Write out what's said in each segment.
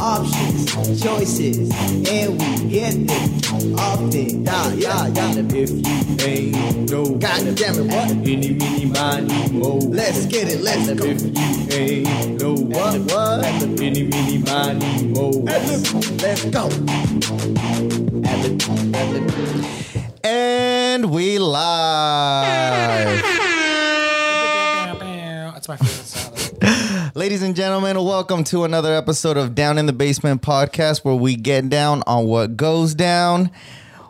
options, choices, and we hit them often. Yeah, yeah, yeah. If you ain't no, God damn it, what? Any, mini, miny, mo. Let's get it, let's go. if you ain't no, What, what? Any, mini, miny, mo. Let's go. And we live. Ladies and gentlemen, welcome to another episode of Down in the Basement podcast where we get down on what goes down.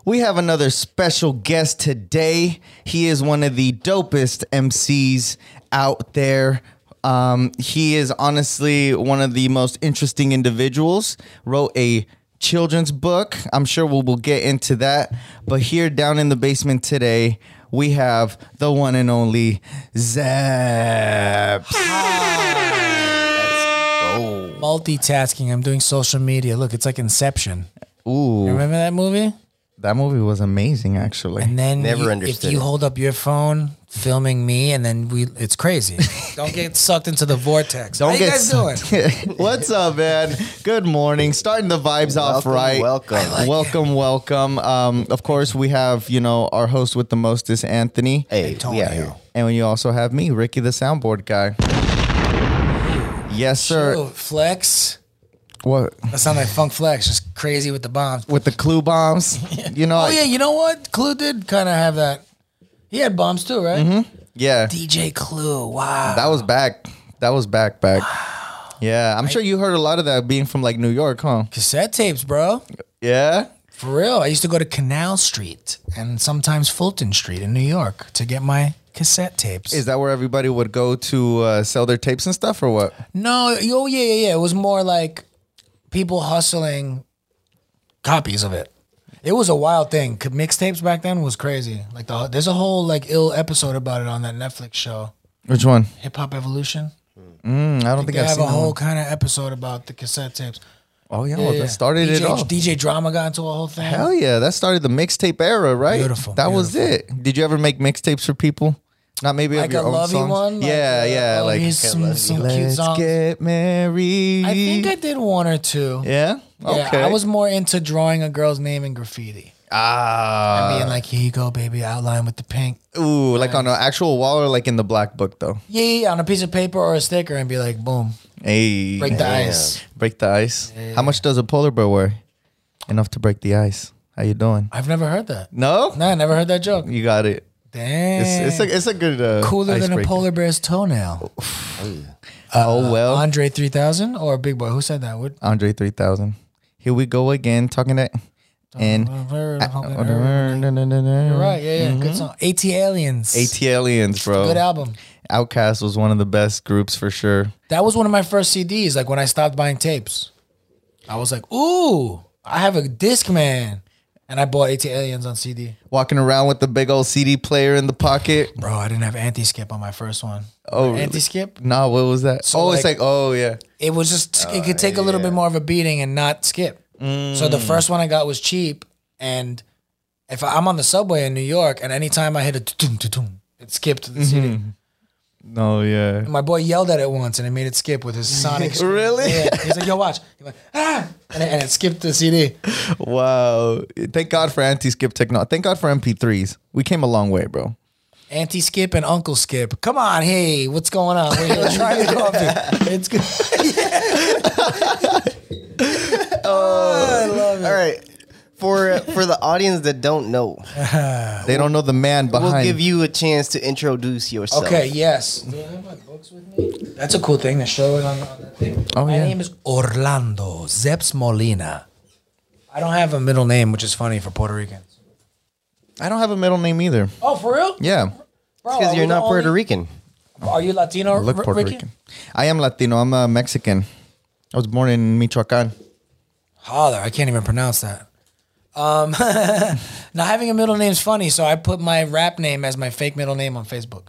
We have another special guest today. He is one of the dopest MCs out there. Um, he is honestly one of the most interesting individuals. Wrote a children's book. I'm sure we'll, get into that. But here down in the basement today, we have the one and only Zep. Multitasking. I'm doing social media. Look, it's like Inception. Ooh, You Remember that movie? that movie was amazing, actually. And then Never you- understood if you it. hold up your phone filming me, and then we, it's crazy. Don't get sucked into the vortex. Don't How get you guys doing? What's up, man? Good morning. Starting the vibes off Welcome, right. welcome. welcome, welcome. Um, of course, we have you know our host with the mostest, Anthony, Hey, Antonio. we out here. and you also have me, Ricky, the soundboard guy. Yes, sir. Oh, flex. What That sounds like Funk Flex, just crazy with the bombs. with the clue bombs? You know, Oh yeah, you know what? Clue did kind of have that. He had bombs too, right? Mm-hmm. yeah. DJ Clue. Wow. That was back. That was back, back. Yeah, I'm sure you heard a lot of that being from like New York, huh? cassette tapes, bro. Yeah. For real, I used to go to Canal Street and sometimes Fulton Street in New York to get my cassette tapes. Is that where everybody would go to uh, sell their tapes and stuff, or what? no, oh yeah, yeah, yeah. It was more like people hustling copies of it. It was a wild thing. Mixtapes back then was crazy. Like the there's a whole like ill episode about it on that Netflix show, Which one? Hip Hop Evolution. Mm, I don't think They I've have seen a whole kind of episode about the cassette tapes. Oh yeah, Yeah, well, yeah. that started DJ, it all. DJ Drama got into a whole thing. Hell yeah, that started the mixtape era, right? Beautiful, That was it. Did you ever make mixtapes for people? Not maybe like of your a own lovey songs. one. Like, yeah, uh, yeah, oh, like here's some, some cute let's songs. get married. I think I did one or two. yeah. Yeah, Okay. I was more into drawing a girl's name in graffiti. ah. being like, here you go, baby, outline with the pink. ooh, like on an actual wall or like in the black book though. Yeah, yeah, yeah, on a piece of paper or a sticker and be like, boom, Hey, break the Damn. ice. break the ice. How much does a polar bear weigh? Enough to break the ice. How you doing? I've never heard that. No, No, I never heard that joke. you got it. Damn. It's, it's a it's a good uh, Cooler than a icebreaker. polar bear's toenail. Oh well, Andre 3000 or Big Boi? Who said that? What? Andre three thousand. Here we go again, talking that. And You're You're right. Yeah, yeah. Good song. ATLiens. AT Aliens, bro. Good album. OutKast was one of the best groups for sure. That was one of my first CDs. Like when I stopped buying tapes, I was like, ooh, I have a Discman. And I bought ATLiens on CD. Walking around with the big old CD player in the pocket. Bro, I didn't have anti skip on my first one. Oh, really? anti skip? Nah, what was that? So, oh, it's like- like, oh yeah. It was just, it could take a little bit more of a beating and not skip. So Mm. the first one I got was cheap. And if I'm on the subway in New York and anytime I hit a it skipped the CD. Mm-hmm. No, yeah. My boy yelled at it once and it made it skip with his sonic. scream. Really? Yeah. He's like, yo, watch. He went, ah! And it, and it skipped the CD. Wow. Thank God for anti-skip technology. Thank God for MP3s. We came a long way, bro. Auntie Skip and Uncle Skip. Come on, hey, what's going on? We're here trying the coffee. It's good. oh, I love it. All right. For for the audience that don't know, They don't know the man behind. we'll give you a chance to introduce yourself. Okay, yes. Do I have my books with me? That's a cool thing to show it on, on that thing. Oh, my yeah. name is Orlando Zeps Molina. I don't have a middle name, which is funny for Puerto Ricans. I don't have a middle name either. Oh, for real? Yeah. Because you're not Puerto only- Rican. Are you Latino, I look R- Puerto Ricky? Rican. I am Latino. I'm a Mexican. I was born in Michoacan. Holler, I can't even pronounce that. Um, now having a middle name is funny, so I put my rap name as my fake middle name on Facebook,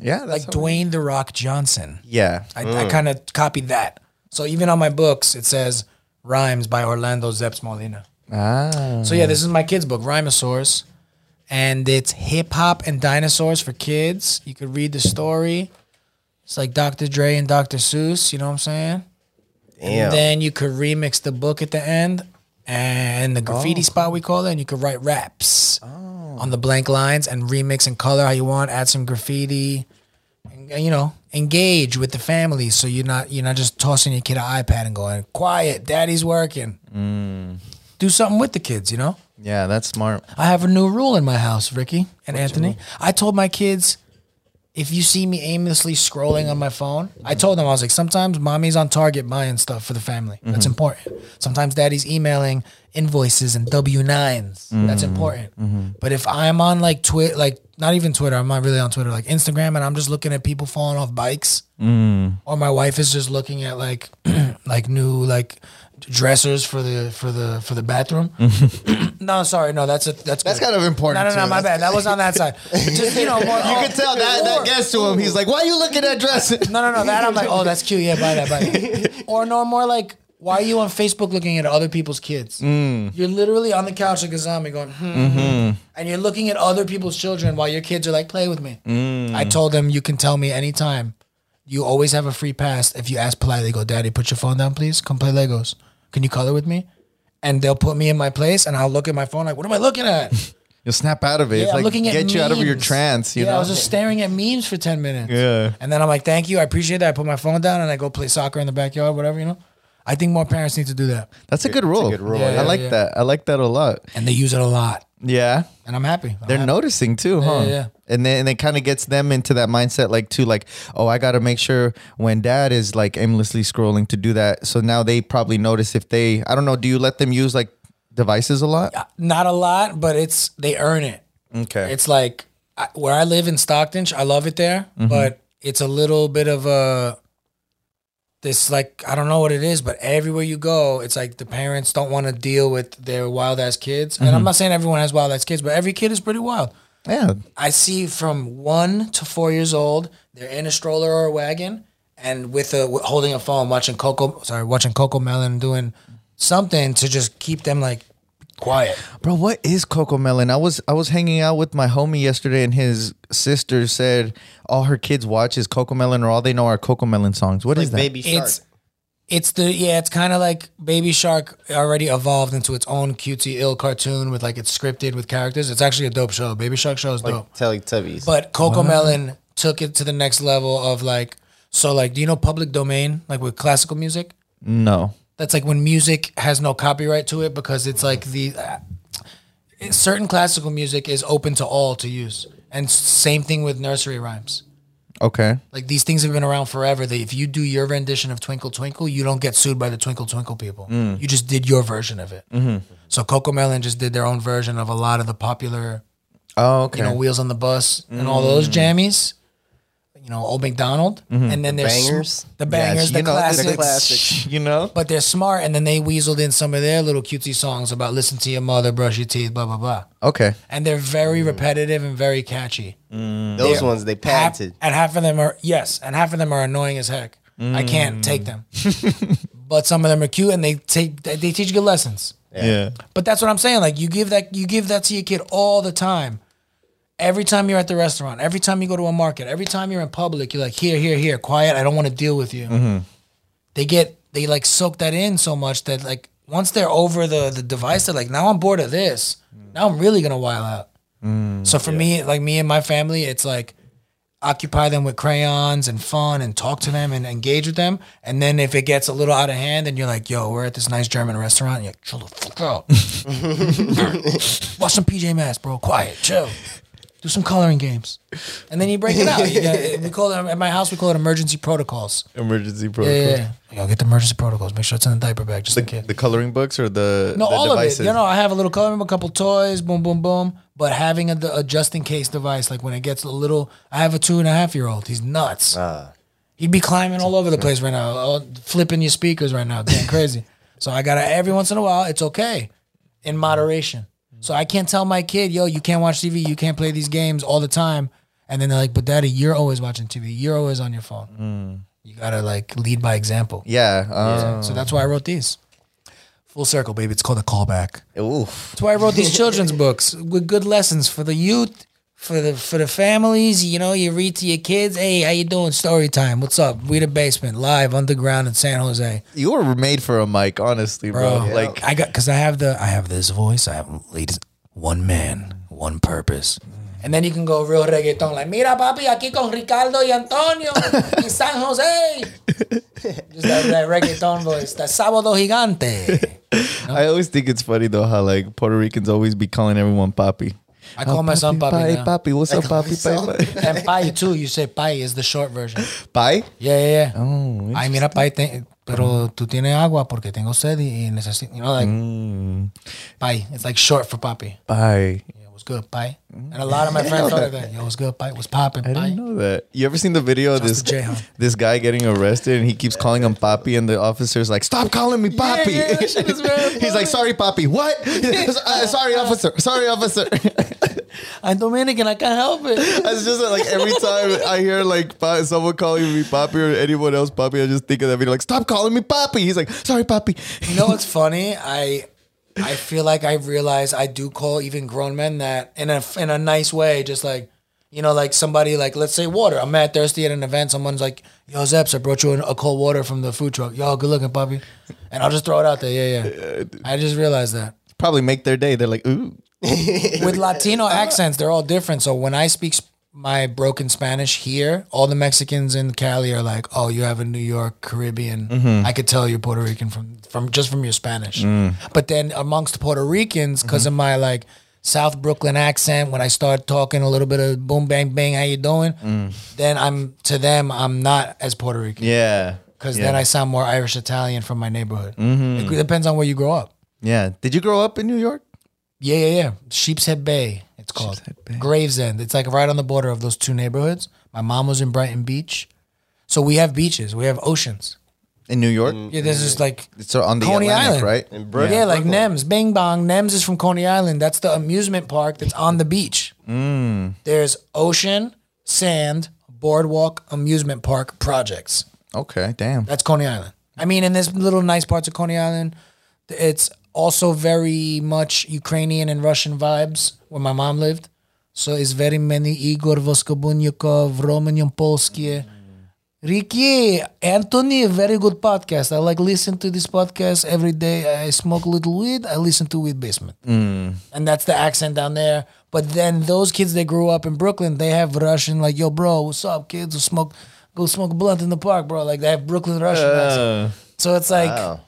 Yeah, like that's how- Dwayne the Rock Johnson. Yeah. I, I kind of copied that. So even on my books, it says rhymes by Orlando Zeps Molina. Ah. So yeah, this is my kids' book, Rhymosaurus, and it's hip hop and dinosaurs for kids. You could read the story. It's like Dr. Dre and Dr. Seuss. You know what I'm saying? Damn. And then you could remix the book at the end and the graffiti oh. spot we call it, and you could write raps oh. on the blank lines and remix and color how you want, add some graffiti, and, you know, engage with the family so you're not you're not just tossing your kid an iPad and going, Quiet, daddy's working. Mm. Do something with the kids, you know? Yeah, that's smart. I have a new rule in my house, Ricky and Anthony. I told my kids, if you see me aimlessly scrolling on my phone, I told them I was like, sometimes mommy's on Target buying stuff for the family. That's mm-hmm. important. Sometimes daddy's emailing invoices and W nines. Mm-hmm. That's important. Mm-hmm. But if I'm on like Twitter, like not even Twitter, I'm not really on Twitter, like Instagram, and I'm just looking at people falling off bikes, mm. or my wife is just looking at like like new like dressers for the for the for the bathroom. no, sorry, no, that's a that's That's good. kind of important, No, no, no, too. my bad. That was on that side. Just you know, more, You can tell that that gets to him. He's like, "Why are you looking at dressing?" No, no, no. That I'm like, oh, that's cute. Yeah, buy that, buy that. Or no, more like, why are you on Facebook looking at other people's kids? You're literally on the couch like a zombie going, hmm, hmm. and you're looking at other people's children while your kids are like, play with me. I told them, you can tell me anytime. You always have a free pass. If you ask politely, go, Daddy, put your phone down, please. Come play Legos. Can you color with me? And they'll put me in my place, and I'll look at my phone like, what am I looking at? You'll snap out of it. Yeah, it's I'm like looking at get you out of your trance. You yeah, know. I was just staring at memes for 10 minutes. Yeah. And then I'm like, thank you. I appreciate that. I put my phone down and I go play soccer in the backyard, whatever, you know? I think more parents need to do that. That's a good rule. good rule, I yeah. like Yeah. that. I like that a lot. And they use it a lot. Yeah. And I'm happy. I'm They're happy. noticing too, huh? yeah, yeah. And then and it kind of gets them into that mindset, like to like, oh, I got to make sure when dad is like aimlessly scrolling to do that. So now they probably notice if they, I don't know, do you let them use like devices a lot? Not a lot, but it's they earn it. Okay. It's like I, where I live in Stockton, I love it there, Mm-hmm. but it's a little bit of a this like I don't know what it is, but everywhere you go, it's like the parents don't want to deal with their wild ass kids. And Mm-hmm. I'm not saying everyone has wild ass kids, but every kid is pretty wild. yeah. I see from one to four years old, they're in a stroller or a wagon, and with a holding a phone, watching Coco, sorry, watching Cocomelon doing something to just keep them like quiet. Bro, what is Cocomelon? I was I was hanging out with my homie yesterday, and his sister said all her kids watch is Cocomelon, or all they know are Cocomelon songs. What is like that? Baby Shark. It's it's the yeah, it's kind of like Baby Shark already evolved into its own cutesy ill cartoon with like it's scripted with characters. It's actually a dope show. Baby Shark show is dope. like Teletubbies. But Cocomelon took it to the next level of like so like do you know public domain like with classical music? No. That's like when music has no copyright to it because it's like the uh, certain classical music is open to all to use. And same thing with nursery rhymes. Okay. Like these things have been around forever. That if you do your rendition of Twinkle Twinkle, you don't get sued by the Twinkle Twinkle people. Mm. You just did your version of it. Mm-hmm. So Cocomelon just did their own version of a lot of the popular, Oh, okay. you know, Wheels on the Bus and all mm. those jammies. You know, Old McDonald, mm-hmm. and then there's Bangers? the bangers, Yes, the know, classics. classics. You know. But they're smart, and then they weaseled in some of their little cutesy songs about listen to your mother, brush your teeth, blah blah blah. Okay. And they're very mm. repetitive and very catchy. Mm. Those ones they Half, and half of them are yes, and half of them are annoying as heck. I can't mm. take them, but some of them are cute, and they take they they teach good lessons. Yeah. But that's what I'm saying. Like you give that you give that to your kid all the time. Every time you're at the restaurant, every time you go to a market, every time you're in public, you're like, here, here, here, quiet. I don't want to deal with you. Mm-hmm. They get they like soak that in so much that like once they're over the the device, they're like, now I'm bored of this. Mm. Now I'm really gonna while out. Mm. so for me, like me and my family, it's like occupy them with crayons and fun and talk to them and engage with them. And then if it gets a little out of hand and you're like, yo, we're at this nice German restaurant, and you're like, chill the fuck out. Watch some PJ Masks, bro. Quiet, chill. Do some coloring games. And then you break it out. You got- we call it, at my house, we call it emergency protocols. Emergency Yeah, protocol. yeah, yeah. Yo, get the emergency protocols. Make sure it's in the diaper bag just in case. The coloring books or the No, the all devices? of it. You know, I have a little coloring book, a couple toys, boom, boom, boom. But having a, a just in case device, like when it gets a little, I have a two and a half year old. He's nuts. Ah. He'd be climbing all over the place right now, flipping your speakers right now, getting crazy. So I gotta every once in a while, it's okay, in moderation. So I can't tell my kid, yo, you can't watch TV, you can't play these games all the time. And then they're like, but daddy, you're always watching TV, you're always on your phone. You gotta like lead by example. Yeah. Uh, So that's why I wrote these. Full circle, baby. It's called a callback. Oof. That's why I wrote these children's books with good lessons for the youth, for the for the families, you know, you read to your kids, hey, how you doing? Story time. What's up? We the basement, live underground in San Jose. You were made for a mic, honestly, bro. Bro, Like I got because I have the I have this voice. I have ladies, one man, one purpose. And then you can go real reggaeton, like, mira papi, aquí con Ricardo y Antonio in San Jose. Just that, that reggaeton voice, that sábado gigante. I always think it's funny though how like Puerto Ricans always be calling everyone papi. I call my son papi. Pai, now. papi, what's up, papi? Pai, And pai too. You say pai is the short version. pai. Yeah, yeah, yeah. Oh, Ay, mira, pai, te- pero tú tienes agua porque tengo sed y necesito, you know, like, Mm. pai. It's like short for papi. pai. What's good, pai? And a lot of my friends thought that. Yo, what's good, pai? What's popping, I didn't know that. You ever seen the video of Shouts this this guy getting arrested and he keeps calling him papi and the officer's like, "Stop calling me papi." yeah, that shit is very He's like, "Sorry, papi." What? Uh, sorry, officer. Sorry, officer. I'm Dominican, I can't help it. It's just like every time I hear like pa- someone calling me papi or anyone else papi, I just think of that video like, "Stop calling me papi." He's like, "Sorry, papi." You know what's funny? I I feel like I realize I do call even grown men that in a in a nice way, just like you know, like somebody like let's say water. I'm mad thirsty at an event. Someone's like, "Yo, Zeps, I brought you a cold water from the food truck. Yo, good looking, puppy." And I'll just throw it out there. Yeah, yeah. I just realized that Probably make their day. They're like, "Ooh." with Latino accents, they're all different. So when I speak sp- my broken Spanish here, all the Mexicans in Cali are like, "Oh, you have a New York Caribbean." Mm-hmm. I could tell you're Puerto Rican from from just from your Spanish. Mm. But then amongst Puerto Ricans, because mm-hmm. of my like South Brooklyn accent, when I start talking a little bit of boom bang bang, how you doing? Mm. Then I'm to them, I'm not as Puerto Rican Yeah. because yeah. then I sound more Irish Italian from my neighborhood. Mm-hmm. It depends on where you grow up. Yeah. Did you grow up in New York? Yeah, yeah, yeah. Sheepshead Bay, it's called. Sheepshead Bay. Gravesend. It's like right on the border of those two neighborhoods. My mom was in Brighton Beach. So we have beaches, we have oceans. In New York? Yeah, this is mm-hmm. like It's on the Coney Atlantic, Island. right? In Brooklyn. yeah, like Nems, Bing Bong. Nems is from Coney Island. That's the amusement park that's on the beach. Mm. There's ocean, sand, boardwalk, amusement park projects. Okay, damn. That's Coney Island. I mean, in this little nice parts of Coney Island, it's also very much Ukrainian and Russian vibes where my mom lived. So it's very many Igor Voskobunyakov, Roman Polsky. Ricky, Anthony, very good podcast. I like listen to this podcast every day. I smoke a little weed. I listen to Weed Basement, and that's the accent down there. But then those kids that grew up in Brooklyn, they have Russian like, "Yo, bro, what's up, kids? Go smoke, go smoke blunt in the park, bro." Like they have Brooklyn Russian accent. Uh, So it's like, Wow.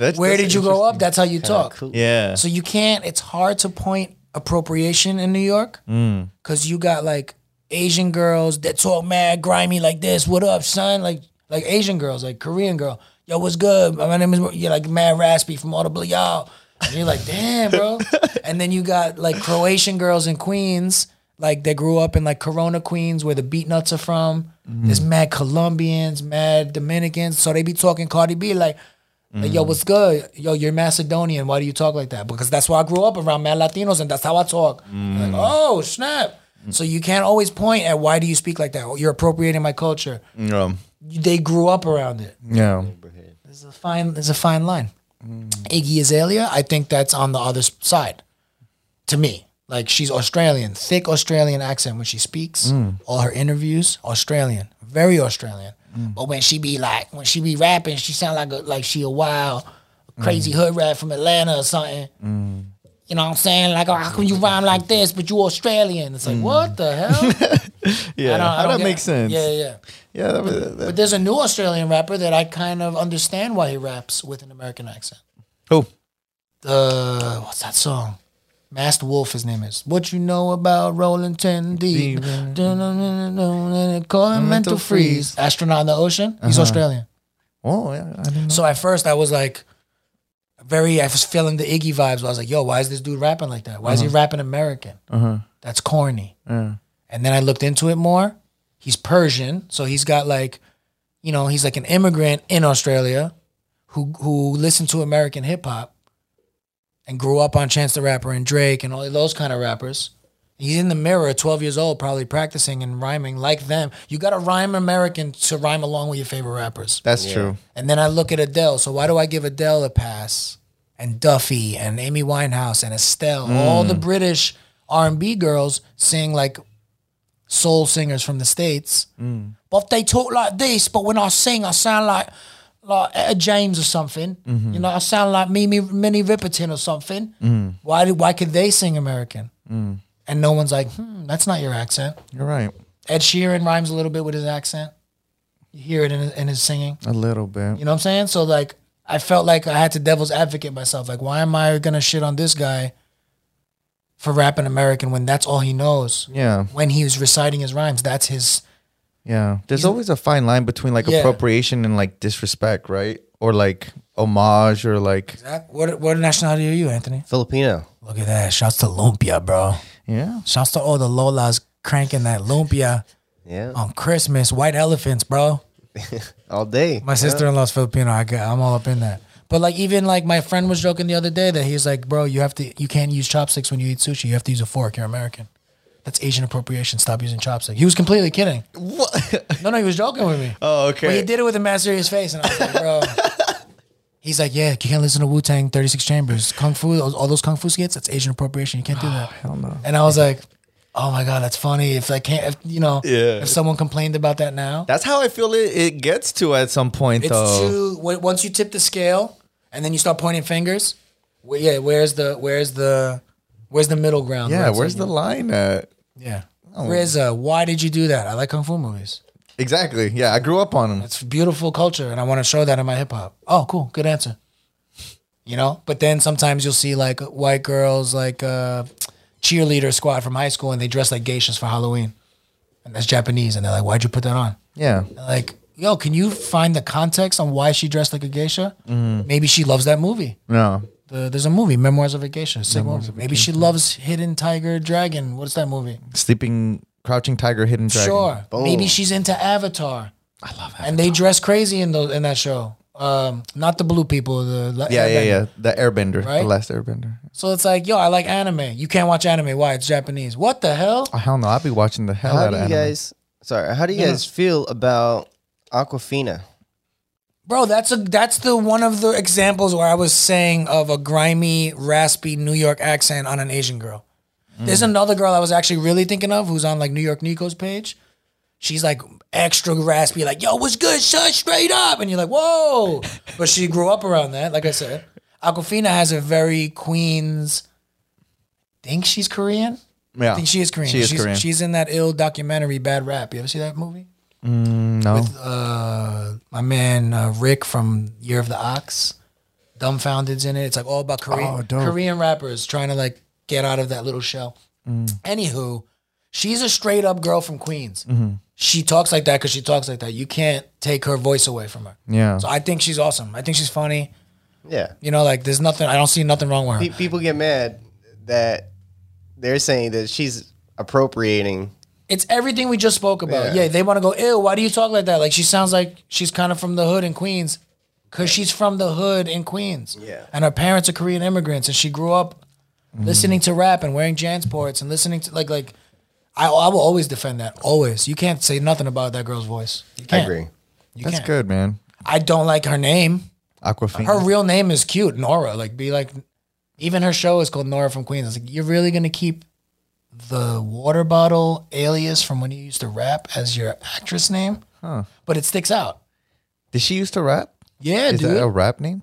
That's- where that's did you grow up? That's how you talk. cool. Yeah. So you can't. It's hard to point appropriation in New York Mm. because you got like Asian girls that talk mad grimy like this. What up, son? Like like Asian girls, like Korean girl. Yo, what's good? My name is. You're like mad raspy from all the blue y'all. And you're like, damn, bro. and then you got like Croatian girls in Queens. Like they grew up in like Corona, Queens, where the Beatnuts are from. There's mad Colombians, mad Dominicans. So they be talking Cardi B like, like, yo, what's good? Yo, you're Macedonian. Why do you talk like that? Because that's why I grew up around mad Latinos, and that's how I talk. Like, oh snap! So you can't always point at why do you speak like that? Oh, You're appropriating my culture. Um, They grew up around it. yeah. There's a fine. There's a fine line. Iggy Azalea, I think that's on the other side. To me, like she's Australian, thick Australian accent when she speaks. All her interviews, Australian, very Australian. Mm. But when she be like, when she be rapping, she sound like a, like she a wild, crazy mm. hood rat from Atlanta or something. Mm. You know what I'm saying? Like, oh, how come you rhyme like this, but you Australian? It's like, what the hell? Yeah. I don't- I How don't that makes sense. Yeah, yeah. Yeah. That, that, But there's a new Australian rapper that I kind of understand why he raps with an American accent. Who? The what's that song? Masked Wolf, his name is. What you know about rolling ten deep? Call him mental freeze. Astronaut in the ocean. He's uh-huh. Australian. Oh, yeah. I didn't know. So at first I was like, very. I was feeling the Iggy vibes. I was like, yo, why is this dude rapping like that? Why is he uh-huh. rapping American? Uh-huh. That's corny. And then I looked into it more. He's Persian, so he's got like, you know, he's like an immigrant in Australia who who listened to American hip hop and grew up on Chance the Rapper and Drake and all those kind of rappers. He's in the mirror, 12 years old, probably practicing and rhyming like them. You got to rhyme American to rhyme along with your favorite rappers. That's true. And then I look at Adele. So why do I give Adele a pass? And Duffy and Amy Winehouse and Estelle, all the British R and B girls sing like soul singers from the states. Mm. But they talk like this, but when I sing, I sound like like Etta James or something. Mm-hmm. You know, I sound like Mimi Minnie Riperton or something. Mm. Why did why could they sing American? And no one's like, hmm, that's not your accent. You're right. Ed Sheeran rhymes a little bit with his accent. You hear it in his, in his singing. A little bit. You know what I'm saying? So like, I felt like I had to devil's advocate myself. Like, why am I gonna shit on this guy for rapping American when that's all he knows? Yeah. When he was reciting his rhymes, that's his. Yeah. There's always a fine line between like Yeah. appropriation and like disrespect, right? Or like homage or like What what nationality are you, Anthony? Filipino. Look at that! Shouts to Lumpia, bro. yeah. Shouts to all the Lolas cranking that Lumpia Yeah. on Christmas. White elephants, bro. All day. My sister in law's Filipino. I got, I'm all up in that. But like even like my friend was joking the other day that he's like, bro, you have to you can't use chopsticks when you eat sushi. You have to use a fork. You're American. That's Asian appropriation. Stop using chopsticks. He was completely kidding. What? No, no, he was joking with me. oh, okay. But he did it with a mad serious face, and I was like, bro. He's like, yeah, you can't listen to Wu Tang 36 Chambers, Kung Fu, all those Kung Fu skits. That's Asian appropriation. You can't do that. Hell no. And I was like, oh my god, that's funny. If I can't, if, you know, Yeah. if someone complained about that now, That's how I feel it, it gets to at some point It's though. too. Once you tip the scale and then you start pointing fingers, where, yeah, where's the where's the where's the middle ground? yeah, where's the line at? yeah? RZA, why did you do that? I like kung fu movies. Exactly. Yeah, I grew up on them. It's beautiful culture, and I want to show that in my hip hop. Oh, cool, good answer. You know, but then sometimes you'll see like white girls, like uh, cheerleader squad from high school, and they dress like geishas for Halloween, and that's Japanese, and they're like, "Why'd you put that on?" Yeah. Like, yo, can you find the context on why she dressed like a geisha? Maybe she loves that movie. No. The, there's a movie, Memoirs of a Geisha. Sick movie. Maybe she loves Hidden Tiger Dragon. What's that movie? Sleeping Crouching Tiger Hidden Dragon. Sure. Maybe she's into Avatar. I love Avatar. And they dress crazy in those in that show. Um, not the blue people. The Yeah, yeah, Airbender. yeah. The Airbender. Right? The last Airbender. So it's like, yo, I like anime. You can't watch anime. Why? It's Japanese. What the hell? Oh, hell no. I'll be watching the hell How out do of you anime. guys? Sorry. How do you guys feel about Awkwafina? Bro, that's a that's the one of the examples where I was saying of a grimy, raspy New York accent on an Asian girl. There's mm. another girl I was actually really thinking of who's on like New York Nico's page. She's like extra raspy, like, yo, what's good, son? Straight up. And you're like, whoa. but she grew up around that, like I said. Awkwafina has a very Queens think she's Korean. Yeah. I think she is Korean. She is she's, Korean. She's in that ill documentary Bad Rap. You ever see that movie? No. With uh, my man uh, Rick from Year of the Ox. Dumbfoundead's in it. It's like all about Korean Oh. Korean rappers trying to like get out of that little shell. Mm. Anywho, she's a straight up girl from Queens. Mm-hmm. She talks like that because she talks like that. You can't take her voice away from her. yeah. So I think she's awesome. I think she's funny. Yeah. You know, like there's nothing. I don't see nothing wrong with her. People get mad that they're saying that she's appropriating. It's everything we just spoke about. Yeah. Yeah, they want to go, ew, why do you talk like that? Like she sounds like she's kind of from the hood in Queens. Cause she's from the hood in Queens. Yeah. And her parents are Korean immigrants and she grew up mm-hmm. listening to rap and wearing Jansports and listening to like like I, I will always defend that. Always. You can't say nothing about that girl's voice. You I can't. agree. You That's can't. good, man. I don't like her name. Awkwafina. Her real name is cute, Nora. Like be like even her show is called Nora from Queens. It's like you're really gonna keep the water bottle alias from when you used to rap as your actress name? Huh. But it sticks out. Did she used to rap? Yeah, Is dude. that a rap name?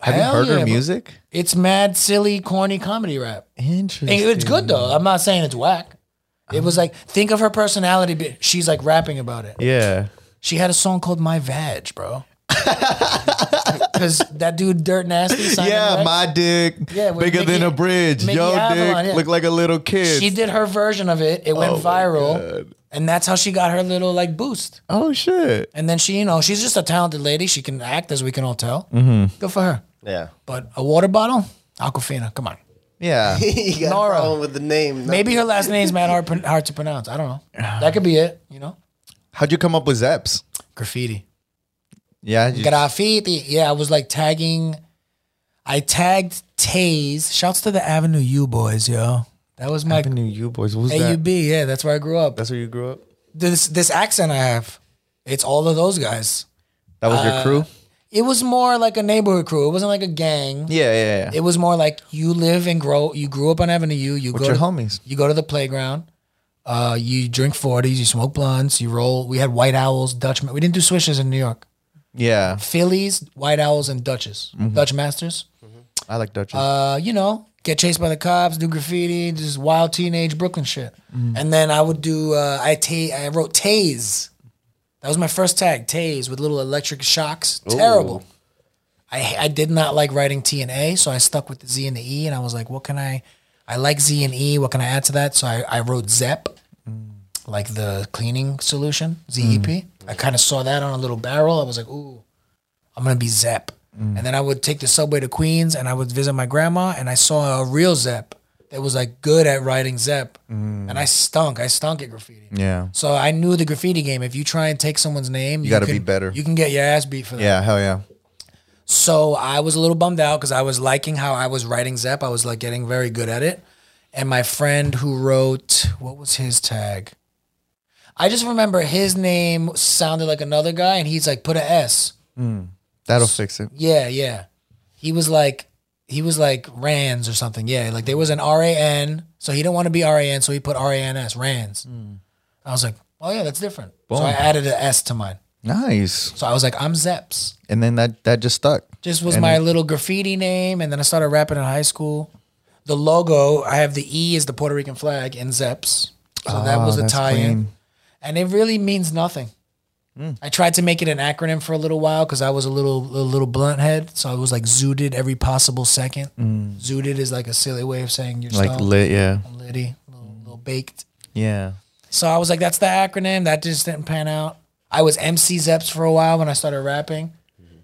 Have Hell you heard yeah, her bro. music? It's mad, silly, corny comedy rap. Interesting. And it's good though. I'm not saying it's whack. It was like think of her personality. but She's like rapping about it. Yeah. She had a song called "My Vag," bro. Because that dude, Dirt Nasty, Simon yeah, Rex, my dick Yeah, with bigger than a bridge. Mickey Yo, Avalon, dick yeah. look like a little kid. She did her version of it. It went Oh viral, God. and that's how she got her little like boost. oh shit. And then she, you know, she's just a talented lady. She can act, as we can all tell. Mm-hmm. Good for her. Yeah. But a water bottle, Awkwafina. Come on. Yeah. you got Nora. a problem with the name. Maybe her last name's mad hard, hard to pronounce. I don't know. That could be it. You know, How'd you come up with Zeps? graffiti. Yeah. you- Graffiti. Yeah, I was like tagging. I tagged Taze. Shouts to the Avenue U boys, yo. That was my Avenue U boys. What was that? AUB. Yeah, that's where I grew up. That's where you grew up. This this accent I have, it's all of those guys. That was Uh, your crew. It was more like a neighborhood crew. It wasn't like a gang. Yeah, yeah, yeah. It was more like you live and grow. You grew up on Avenue U. You With go your to, homies. You go to the playground. Uh, you drink 40s, you smoke blunts, you roll. We had white owls, Dutchmen. We didn't do swishes in New York. Yeah, Phillies, white owls, and Dutches. Mm-hmm. Dutch masters. Mm-hmm. I like Dutchess. Uh, you know, get chased by the cops, do graffiti, just wild teenage Brooklyn shit. Mm-hmm. And then I would do. Uh, I ta- I wrote Taze. That was my first tag, Taze, with little electric shocks. Terrible. I I did not like writing T and A, so I stuck with the Z and the E, and I was like, what can I? I like Z and E. What can I add to that? So I, I wrote Zep, mm. like the cleaning solution, ZEP. Mm. I kind of saw that on a little barrel. I was like, ooh, I'm gonna be Zep. Mm. And then I would take the subway to Queens, and I would visit my grandma, and I saw a real Zep that was like good at writing Zep, mm. and I stunk. I stunk at graffiti. yeah, So I knew the graffiti game. If you try and take someone's name, you, gotta be better. You can get your ass beat for that. yeah, hell yeah. So I was a little bummed out because I was liking how I was writing Zep. I was like getting very good at it. And my friend who wrote, what was his tag? I just remember his name sounded like another guy, and he's like, put a S. That'll fix it. Yeah, yeah. He was like, he was like Rands or something. Yeah, like there was an R A N, so he didn't want to be R A N, so he put R A N S, Rands. I was like, oh yeah, that's different. So I added an S to mine. Nice. So I was like, I'm Zeps. And then that that just stuck. Just was And- my little graffiti name, and then I started rapping in high school. The logo, I have the E is the Puerto Rican flag in Zeps, so that Ah, was a tie-in, clean. And it really means nothing. Mm. I tried to make it an acronym for a little while because I was a little a little blunt head, so I was like zooted every possible second. Mm. Zooted is like a silly way of saying you're Like stoned. lit, yeah. I'm litty, a little, little baked. Yeah. So I was like, that's the acronym. That just didn't pan out. I was MC Zeps for a while when I started rapping.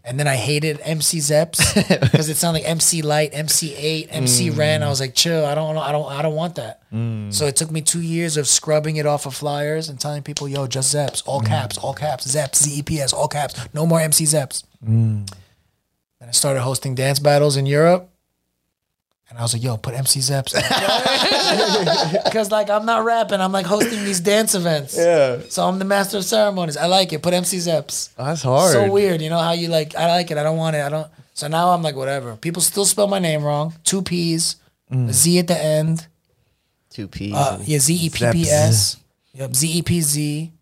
And then I hated MC Zeps because it sounded like MC Lyte, MC Eiht, MC mm. Ren. I was like, chill. I don't, I don't, I don't want that. Mm. So it took me two years of scrubbing it off of flyers and telling people, yo, just Zeps, all mm. caps, all caps, Zeps, Z E P S, all caps, no more MC Zeps. Then I started hosting dance battles in Europe. And I was like, yo, put MC Zeps. Because like I'm not rapping, I'm like hosting these dance events. Yeah. So I'm the master of ceremonies. I like it. Put MC Zeps. That's hard. So weird, you know how you like. I like it. I don't want it. I don't. So now I'm like whatever. People still spell my name wrong. Two P's, Z at the end. Two P's. Uh, yeah, Z E P P S. Yep, Z E P Z.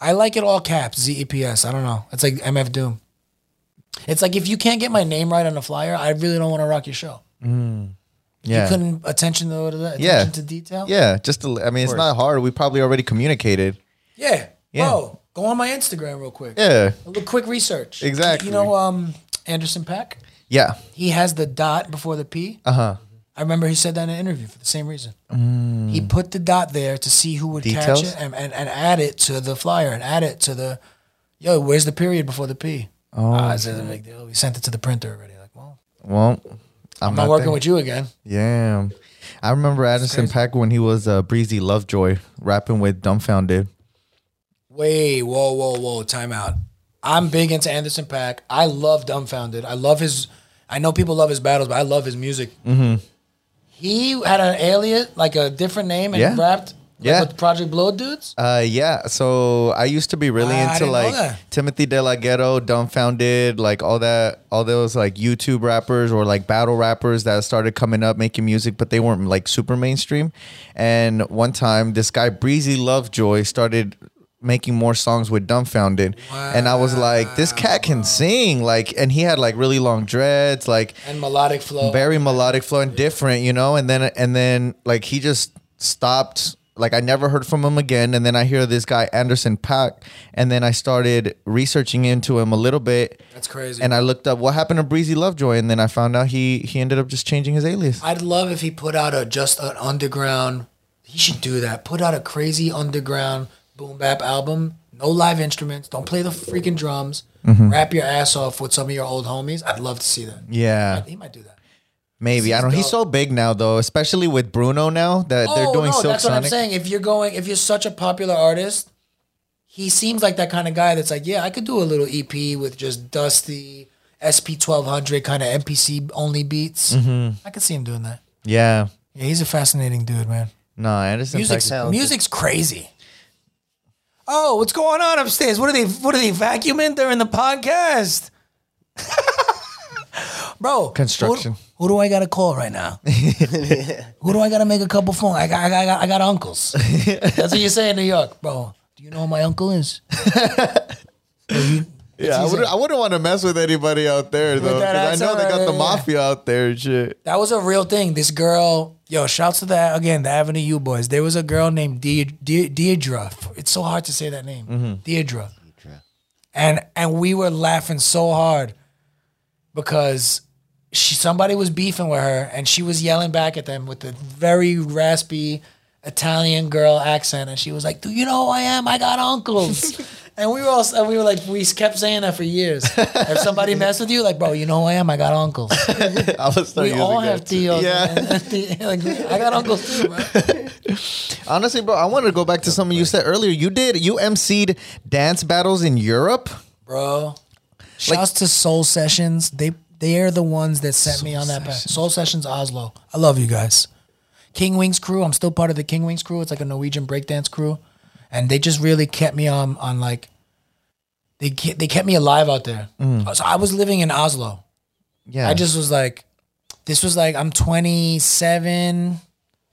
I like it all caps. Z E P S. I don't know. It's like MF Doom. It's like if you can't get my name right on the flyer, I really don't want to rock your show. Yeah. You couldn't attention to attention Yeah. to detail. yeah, just to, I mean, it's not hard. We probably already communicated. Yeah. Yeah. Bro, go on my Instagram real quick. Yeah. A little quick research. Exactly. You know, um, Anderson Paak. Yeah. He has the dot before the P. Uh huh. I remember he said that in an interview for the same reason. He put the dot there to see who would Details? catch it and, and, and add it to the flyer and add it to the, yo, where's the period before the P? Oh, I said, a big deal. We sent it to the printer already. Like, well, Well, I'm, I'm not working there. with you again. Yeah. I remember Addison Pack when he was uh, Breezy Lovejoy rapping with Dumbfoundead. Wait, whoa, whoa, whoa, time out. I'm big into Anderson Paak. I love Dumbfoundead. I love his. I know people love his battles, but I love his music. Mm-hmm. He had an alias, like a different name, and Yeah. rapped. Like, Yeah. with Project Blowed dudes. Uh, yeah. So I used to be really Ah, I into didn't know like that. Timothy De La Ghetto, Dumbfoundead, like all that, all those like YouTube rappers or like battle rappers that started coming up making music, but they weren't like super mainstream. And one time, this guy Breezy Lovejoy started making more songs with Dumbfoundead, and I was like, this cat can sing, like, and he had like really long dreads, like and melodic flow. very melodic flow and different, you know. And then and then like he just stopped. Like I never heard from him again. And then I hear this guy Anderson Paak, and then I started researching into him a little bit. That's crazy. And I looked up what happened to Breezy Lovejoy, and then I found out he he ended up just changing his alias. I'd love if he put out a just an underground. He should do that. Put out a crazy underground boom bap album. No live instruments. Don't play the freaking drums. Mm-hmm. Rap your ass off with some of your old homies. I'd love to see that. Yeah, He might do that. Maybe I don't. know. He's so big now, though, especially with Bruno now that they're doing Oh, no, Silk that's what I'm saying. If you're going, if you're such a popular artist, he seems like that kind of guy that's like, yeah, I could do a little EP with just dusty SP 1200 kind of MPC only beats. Mm-hmm. I could see him doing that. Yeah, Yeah, he's a fascinating dude, man. no, Anderson Paak. Music's, music's crazy. Oh, what's going on upstairs? What are they? What are they vacuuming during the podcast? bro. Construction. Who, who do I gotta call right now? who do I gotta make a couple phone? I got, I got, I got, I got uncles. That's what you say in New York, bro. Do you know who my uncle is? You- Yeah, I wouldn't, I wouldn't want to mess with anybody out there though, because I know they accent, got the yeah, yeah. mafia out there and shit. That was a real thing. This girl, yo, shouts to that again, the Avenue U boys. There was a girl named De- De- Deidre. It's so hard to say that name, Mm-hmm. Deidre. And and we were laughing so hard because she somebody was beefing with her and she was yelling back at them with a very raspy Italian girl accent, and she was like, "Do you know who I am? I got uncles." And we were all, and we were like, we kept saying that for years. if somebody messed with you, like, bro, you know who I am? I got uncles. I was We all have. Theos. Yeah. like, I got uncles too, bro. Honestly, bro, I wanted to go back to something you said earlier. You did you emceed dance battles in Europe. Bro. Shouts to Soul Sessions. They they are the ones that sent me on that path. Soul Sessions Oslo. I love you guys. King Wings crew. I'm still part of the King Wings crew. It's like a Norwegian breakdance crew, and they just really kept me on on like. They they kept me alive out there. So I was living in Oslo. Yeah, I just was like, this was like I'm 27,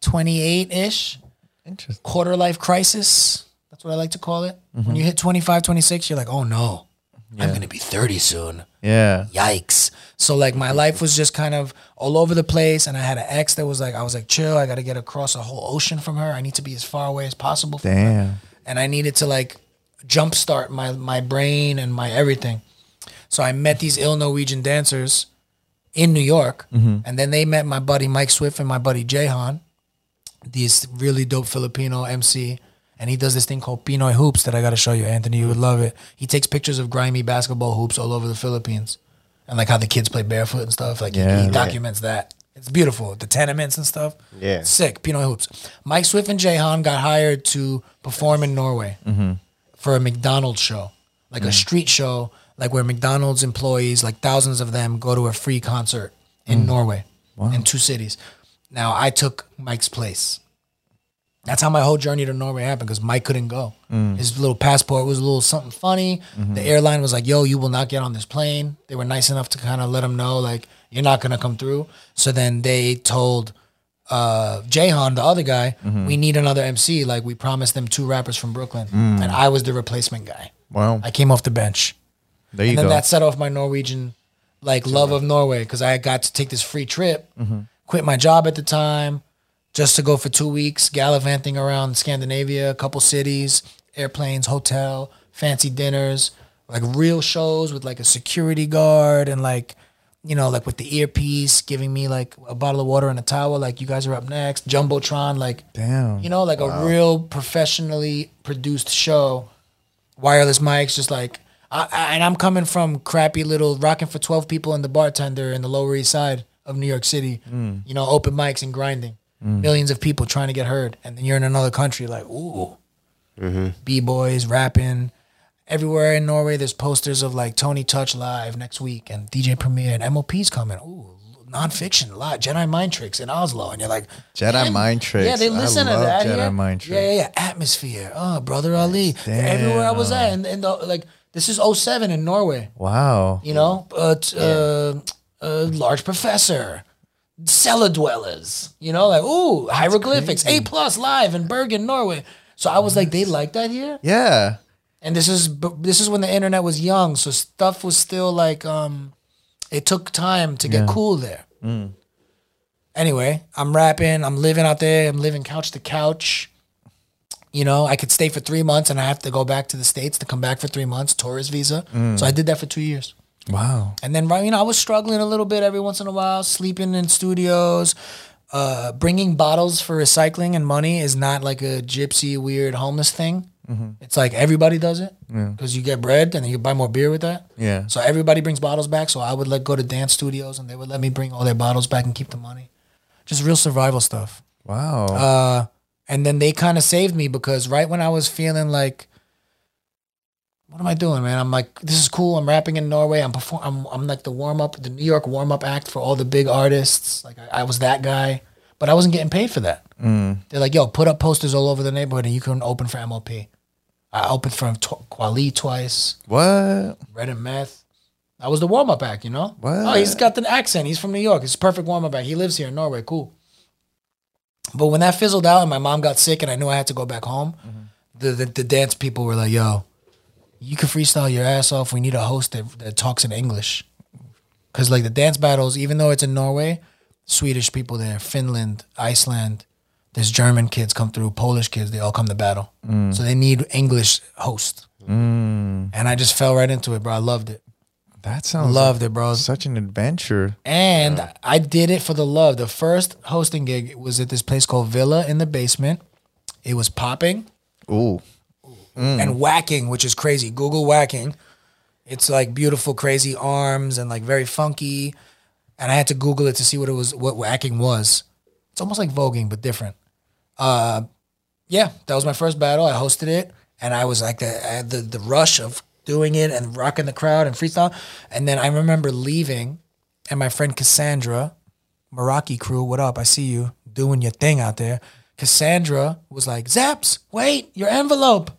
28 ish. interesting. quarter life crisis. That's what I like to call it. Mm-hmm. When you hit 25, 26, you're like, oh no, I'm going to be 30 soon. Yeah, Yikes. So, like, my life was just kind of all over the place. And I had an ex that was like, I was like, chill, I got to get across a whole ocean from her. I need to be as far away as possible from her. damn. And I needed to, like, jumpstart my, my brain and my everything. So, I met these ill Norwegian dancers in New York. Mm-hmm. And then they met my buddy Mike Swift and my buddy Jahan these really dope Filipino MC, and he does this thing called Pinoy Hoops that I got to show you, Anthony. You would love it. He takes pictures of grimy basketball hoops all over the Philippines, and like how the kids play barefoot and stuff. Like he- Yeah. he, documents that. It's beautiful. The tenements and stuff. Yeah. sick. Pinoy Hoops. Mike Swift and Jahan got hired to perform in Norway mm-hmm. for a McDonald's show, like a mm. street show, like where McDonald's employees, like thousands of them, go to a free concert in mm. Norway, in two cities. Now I took Mike's place. That's how my whole journey to Norway happened because Mike couldn't go. Mm. His little passport was a little something funny. The mm-hmm. airline was like, "Yo, you will not get on this plane." They were nice enough to kind of let him know, like, "You're not gonna come through." So then they told uh Jahan, the other guy, mm-hmm. we need another MC. Like we promised them two rappers from Brooklyn, mm. and I was the replacement guy. Wow, I came off the bench, there you go. and then go. that set off my Norwegian like love of Norway because I got to take this free trip, mm-hmm. quit my job at the time, just to go for two weeks gallivanting around Scandinavia, a couple cities, airplanes, hotel, fancy dinners, like real shows with like a security guard and like you know like with the earpiece giving me like a bottle of water and a towel like you guys are up next. Jumbotron like Damn. you know like a real professionally produced show. Wireless mics just like I, I, and i'm coming from crappy little rocking for 12 people and the bartender in the lower east side of new york city mm. you know open mics and grinding millions of people trying to get heard and then you're in another country like ooh. B-boys rapping. Everywhere in norway there's posters of like tony touch live next week and dj premier and mop's coming. Ooh nonfiction a lot. jedi mind tricks in oslo and you're like Jedi mind tricks. yeah they I listen to that Jedi here. mind yeah yeah yeah. Atmosphere. Oh brother ali. Damn. everywhere i was at and, and the, like this is 07 in norway. Wow. you know, uh, t- uh, uh, large professor, cellar dwellers, you know, like ooh, hieroglyphics, A plus live in Bergen, Norway. So I was like, they like that here, Yeah. and this is this is when the internet was young, so stuff was still like, um, it took time to get cool there. Anyway, I'm rapping, I'm living out there, I'm living couch to couch. You know, I could stay for three months and I have to go back to the States to come back for three months, tourist visa. So I did that for two years. Wow. And then, right, you know, I was struggling a little bit every once in a while, sleeping in studios. Uh, bringing bottles for recycling and money is not like a gypsy, weird, homeless thing. It's like everybody does it because you get bread and then you buy more beer with that. Yeah. So everybody brings bottles back. So I would like go to dance studios and they would let me bring all their bottles back and keep the money. Just real survival stuff. Wow. Uh, and then they kind of saved me because right when I was feeling like, what am I doing, man? I'm like, this is cool. I'm rapping in Norway. I'm perform. I'm, I'm like the warm up, the New York warm up act for all the big artists. Like I, I was that guy, but I wasn't getting paid for that. Mm. They're like, yo, put up posters all over the neighborhood, and you can open for MLP. I opened for tw- Kweli twice, what? Red and Meth. I was the warm up act, you know. What? Oh, he's got the accent. He's from New York. It's a perfect warm up act. He lives here in Norway. Cool. But when that fizzled out and my mom got sick and I knew I had to go back home, mm-hmm. the, the the dance people were like, "Yo, you can freestyle your ass off. We need a host that, that talks in English." Because like the dance battles, even though it's in Norway, Swedish people there, Finland, Iceland, there's German kids come through, Polish kids, they all come to battle. Mm. So they need English host. Mm. And I just fell right into it, bro. I loved it. That sounds Loved it, bro. such an adventure. And I did it for the love. The first hosting gig was at this place called Villa in the basement. It was popping Ooh. And whacking, which is crazy. Google whacking. It's like beautiful, crazy arms and like very funky. And I had to Google it to see what it was, what whacking was. It's almost like voguing, but different. Uh, yeah, that was my first battle. I hosted it, and I was like the had the the rush of doing it and rocking the crowd and freestyle. And then I remember leaving, and my friend Cassandra, Meraki crew, what up? I see you doing your thing out there. Cassandra was like, Zaps, wait, your envelope.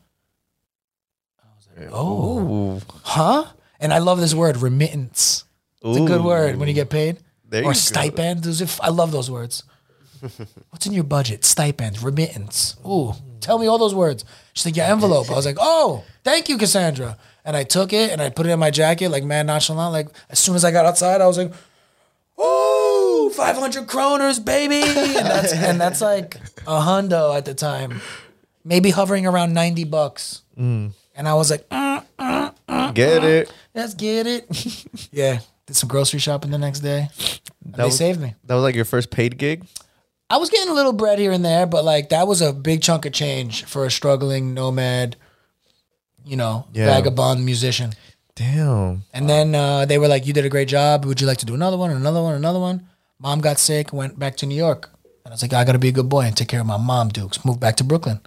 Oh. Ooh. Huh? And I love this word, remittance. It's a good word when you get paid. There you or stipend. Those are- I love those words. What's in your budget? Stipend, remittance. Ooh, tell me all those words. She's like, your envelope. I was like, oh, thank you, Cassandra. And I took it and I put it in my jacket, like mad nonchalant. Like as soon as I got outside, I was like, ooh, 500 kroners, baby. And that's, and that's like a hundo at the time. Maybe hovering around 90 bucks. Mm. Mm. And I was like, mm, Get it? Let's get it. yeah. Did some grocery shopping the next day. They was- saved me. That was like your first paid gig? I was getting a little bread here and there, but like that was a big chunk of change for a struggling nomad, you know, Yeah. vagabond musician. Damn. And then uh, they were like, "You did a great job. Would you like to do another one, another one, another one?" Mom got sick, went back to New York, and I was like, "I got to be a good boy and take care of my mom, Dukes." Moved back to Brooklyn,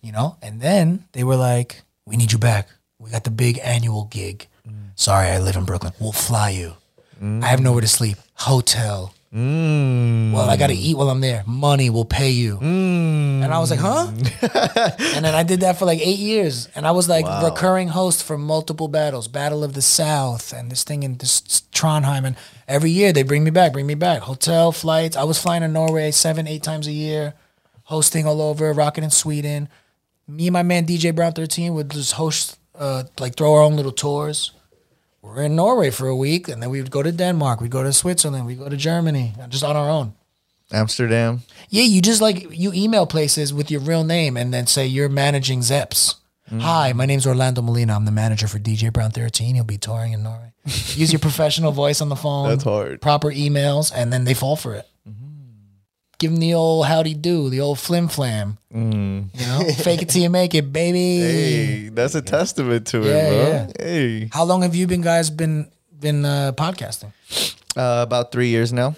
you know. And then they were like, "We need you back. We got the big annual gig. Sorry, I live in Brooklyn. We'll fly you. I have nowhere to sleep. Hotel. Mm. Well, I got to eat while I'm there. Money will pay you." Mm. And I was like, huh? and then I did that for like eight years. And I was like recurring host for multiple battles, Battle of the South, and this thing in this Trondheim. And every year they bring me back, bring me back. Hotel, flights. I was flying to Norway seven, eight times a year, hosting all over, rocking in Sweden. Me and my man DJ Brown 13 would just host, uh, like throw our own little tours. We're in Norway for a week, and then we would go to Denmark, we'd go to Switzerland, we'd go to Germany, just on our own. Amsterdam. Yeah, you just like you email places with your real name and then say you're managing Zeps. Hi, my name's Orlando Molina. I'm the manager for DJ Brown 13. He'll be touring in Norway. Use your professional voice on the phone. That's hard. Proper emails, and then they fall for it. Give them the old howdy do, the old flim flam. You know, fake it till you make it, baby. Hey, that's a testament to Yeah, it, bro. yeah. Hey. How long have you been guys been been uh, podcasting? Uh, about three years now.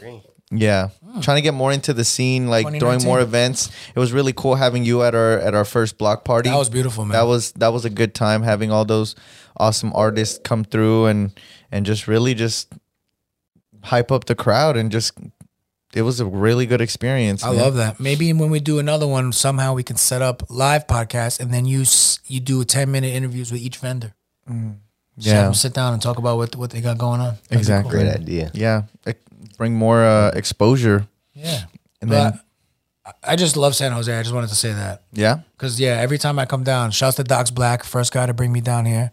Yeah, trying to get more into the scene, like throwing more events. It was really cool having you at our at our first block party. That was beautiful, man. That was that was a good time having all those awesome artists come through and and just really just hype up the crowd and just it was a really good experience. I man. love that. Maybe when we do another one, somehow we can set up live podcast and then you s- you do ten minute interviews with each vendor. Just have Yeah. them sit down and talk about what what they got going on. That'd Exactly. cool. Great idea. Yeah, it- bring more uh, exposure Yeah. and But then I I just love San Jose. I just wanted to say that yeah. because yeah, every time I come down, shouts to Docs Black, first guy to bring me down here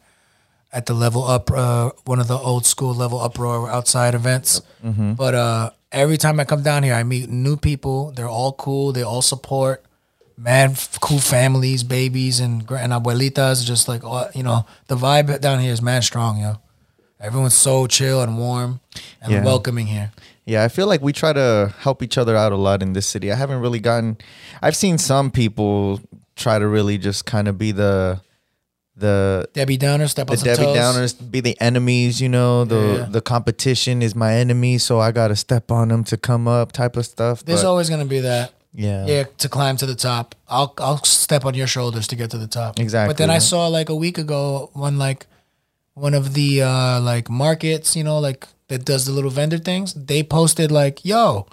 at the level up, uh, one of the old school level uproar outside events. But uh, every time I come down here, I meet new people. They're all cool. They all support. Mad cool families, babies, and and abuelitas. Just like all- you know, the vibe down here is mad strong, yo. Everyone's so chill and warm and Yeah. welcoming here. Yeah, I feel like we try to help each other out a lot in this city. I haven't really gotten I've seen some people try to really just kind of be the the Debbie Downer, step the on some Debbie toes. Downers, be the enemies, you know, the Yeah. the competition is my enemy, so I got to step on them to come up type of stuff. There's But, always gonna be that. yeah. Yeah, to climb to the top. I'll I'll step on your shoulders to get to the top. Exactly, But then I saw like a week ago one like one of the uh like markets, you know, like that does the little vendor things. They posted like, "Yo,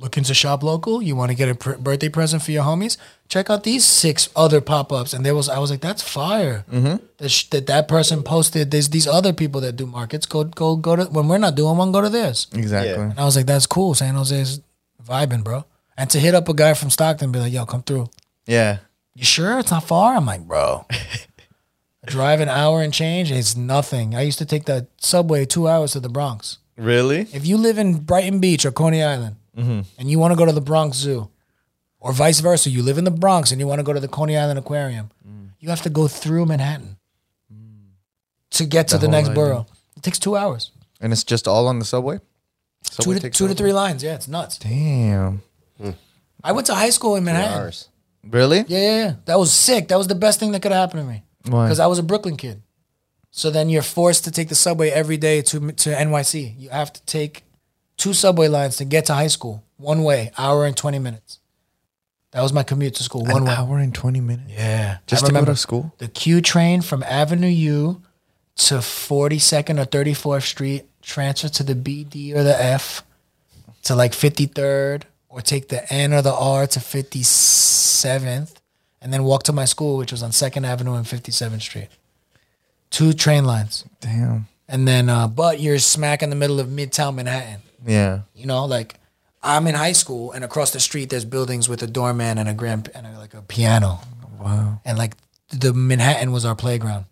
looking to shop local? You want to get a pr- birthday present for your homies? Check out these six other pop ups. And there was, I was like, that's fire. Mm-hmm. That, sh- that that person posted. There's these other people that do markets. Go go go to when we're not doing one, go to this. Exactly. Yeah. And I was like, that's cool. San Jose's vibing, bro. And to hit up a guy from Stockton, and be like, yo, come through. Yeah. You sure it's not far? I'm like, bro. Drive an hour and change, it's nothing. I used to take the subway two hours to the Bronx. Really? If you live in Brighton Beach or Coney Island Mm-hmm. and you want to go to the Bronx Zoo, or vice versa, you live in the Bronx and you want to go to the Coney Island Aquarium, Mm. you have to go through Manhattan to get to the, whole next idea. borough. It takes two hours, And it's just all on the subway? two to, takes two to three lines. Yeah, it's nuts. Damn. I went to high school in Manhattan. Ours. Really? Yeah, yeah, yeah. That was sick. That was the best thing that could happen to me. Why? Because I was a Brooklyn kid. So then you're forced to take the subway every day to to NYC. You have to take two subway lines to get to high school. One way, hour and twenty minutes. That was my commute to school. One An way. hour and 20 minutes? Yeah. Just I to go remember to school? The Q train from Avenue U to 42nd or 34th Street, transfer to the B, D, or the F to like 53rd, or take the N or the R to 57th, and then walk to my school, which was on 2nd Avenue and 57th Street. Two train lines. Damn. And then, uh, but you're smack in the middle of Midtown Manhattan. Yeah. You know, like I'm in high school, and across the street there's buildings with a doorman and a grand and a, like a piano. Wow. And like the Manhattan was our playground.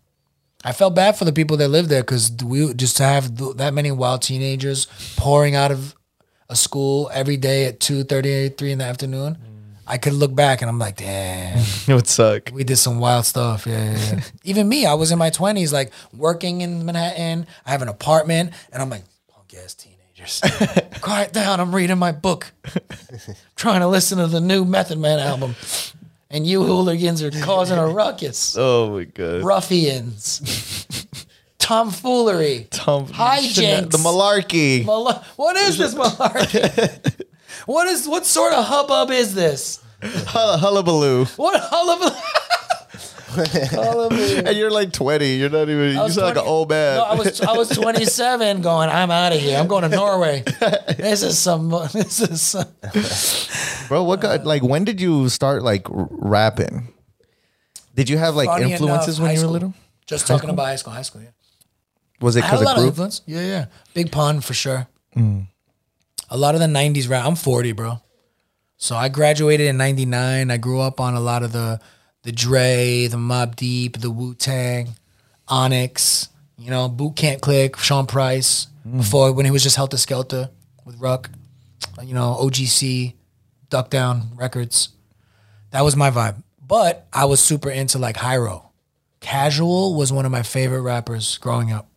I felt bad for the people that lived there because we just to have th- that many wild teenagers pouring out of a school every day at 2, 30, 3 in the afternoon. Mm. I could look back and I'm like, damn, It would suck. we did some wild stuff. Yeah, yeah, yeah. Even me, I was in my 20s, like working in Manhattan. I have an apartment, and I'm like, punk ass Quiet down. I'm reading my book, trying to listen to the new Method Man album. And you hooligans are causing a ruckus. Oh my god. Ruffians. Tomfoolery. Tom, Hijinks. The malarkey. Mal- what is this malarkey? what is what sort of hubbub is this? Hull- Hullabaloo. What hullabaloo? And you're like 20. You're not even. You sound like an old man. No, I was I was 27 going, I'm out of here. I'm going to Norway. this is some this is some, Bro, what got like? When did you start like rapping? Did you have like funny influences enough, when you were school. little? Just talking about high school, high school, yeah. Was it because a lot of of group? influence. Yeah, yeah. Big pun for sure. Mm. A lot of the 90s rap. I'm 40, bro. So I graduated in 99. I grew up on a lot of the the Dre, the Mobb Deep, the Wu Tang, Onyx, you know, Boot Camp Click, Sean Price, Mm. before when he was just Heltah Skeltah with Ruck, you know, OGC, Duck Down Records. That was my vibe. But I was super into like Hiero. Casual was one of my favorite rappers growing up.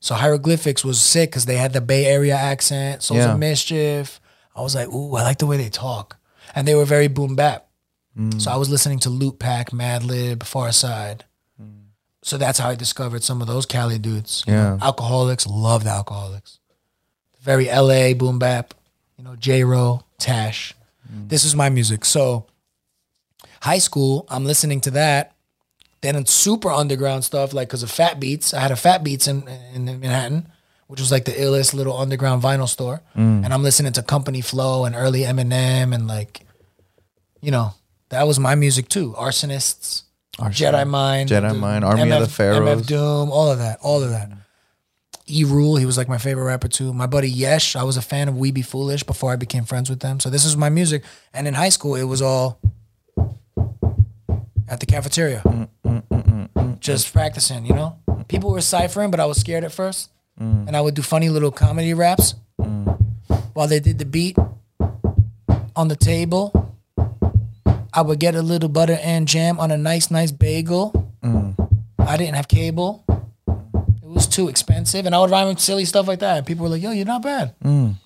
So hieroglyphics was sick because they had the Bay Area accent, Souls Yeah. of Mischief. I was like, ooh, I like the way they talk. And they were very boom bap. Mm. So I was listening to Loot Pack, Madlib, Pharcyde. Mm. So that's how I discovered some of those Cali dudes. you know. Yeah. Alkaholiks, loved Alkaholiks. Very LA, boom bap, you know, J Ro, Tash. Mm. This is my music. So high school, I'm listening to that. Then it's super underground stuff, like because of Fat Beats. I had a Fat Beats in, in Manhattan, which was like the illest little underground vinyl store. Mm. And I'm listening to Company Flow and early Eminem and like, you know, that was my music too. Arsonists, Jedi Mind, Jedi the- Mind, Army of the Pharaohs. MF Doom, all of that, all of that. E Rule, he was like my favorite rapper too. My buddy Yesh, I was a fan of We Be Foolish before I became friends with them. So this is my music. And in high school, it was all at the cafeteria, mm, mm, mm, just practicing. You know, people were ciphering, but I was scared at first, and I would do funny little comedy raps while they did the beat on the table. I would get a little butter and jam on a nice, nice bagel. I didn't have cable. It was too expensive, and I would rhyme with silly stuff like that. And people were like, "Yo, you're not bad. You're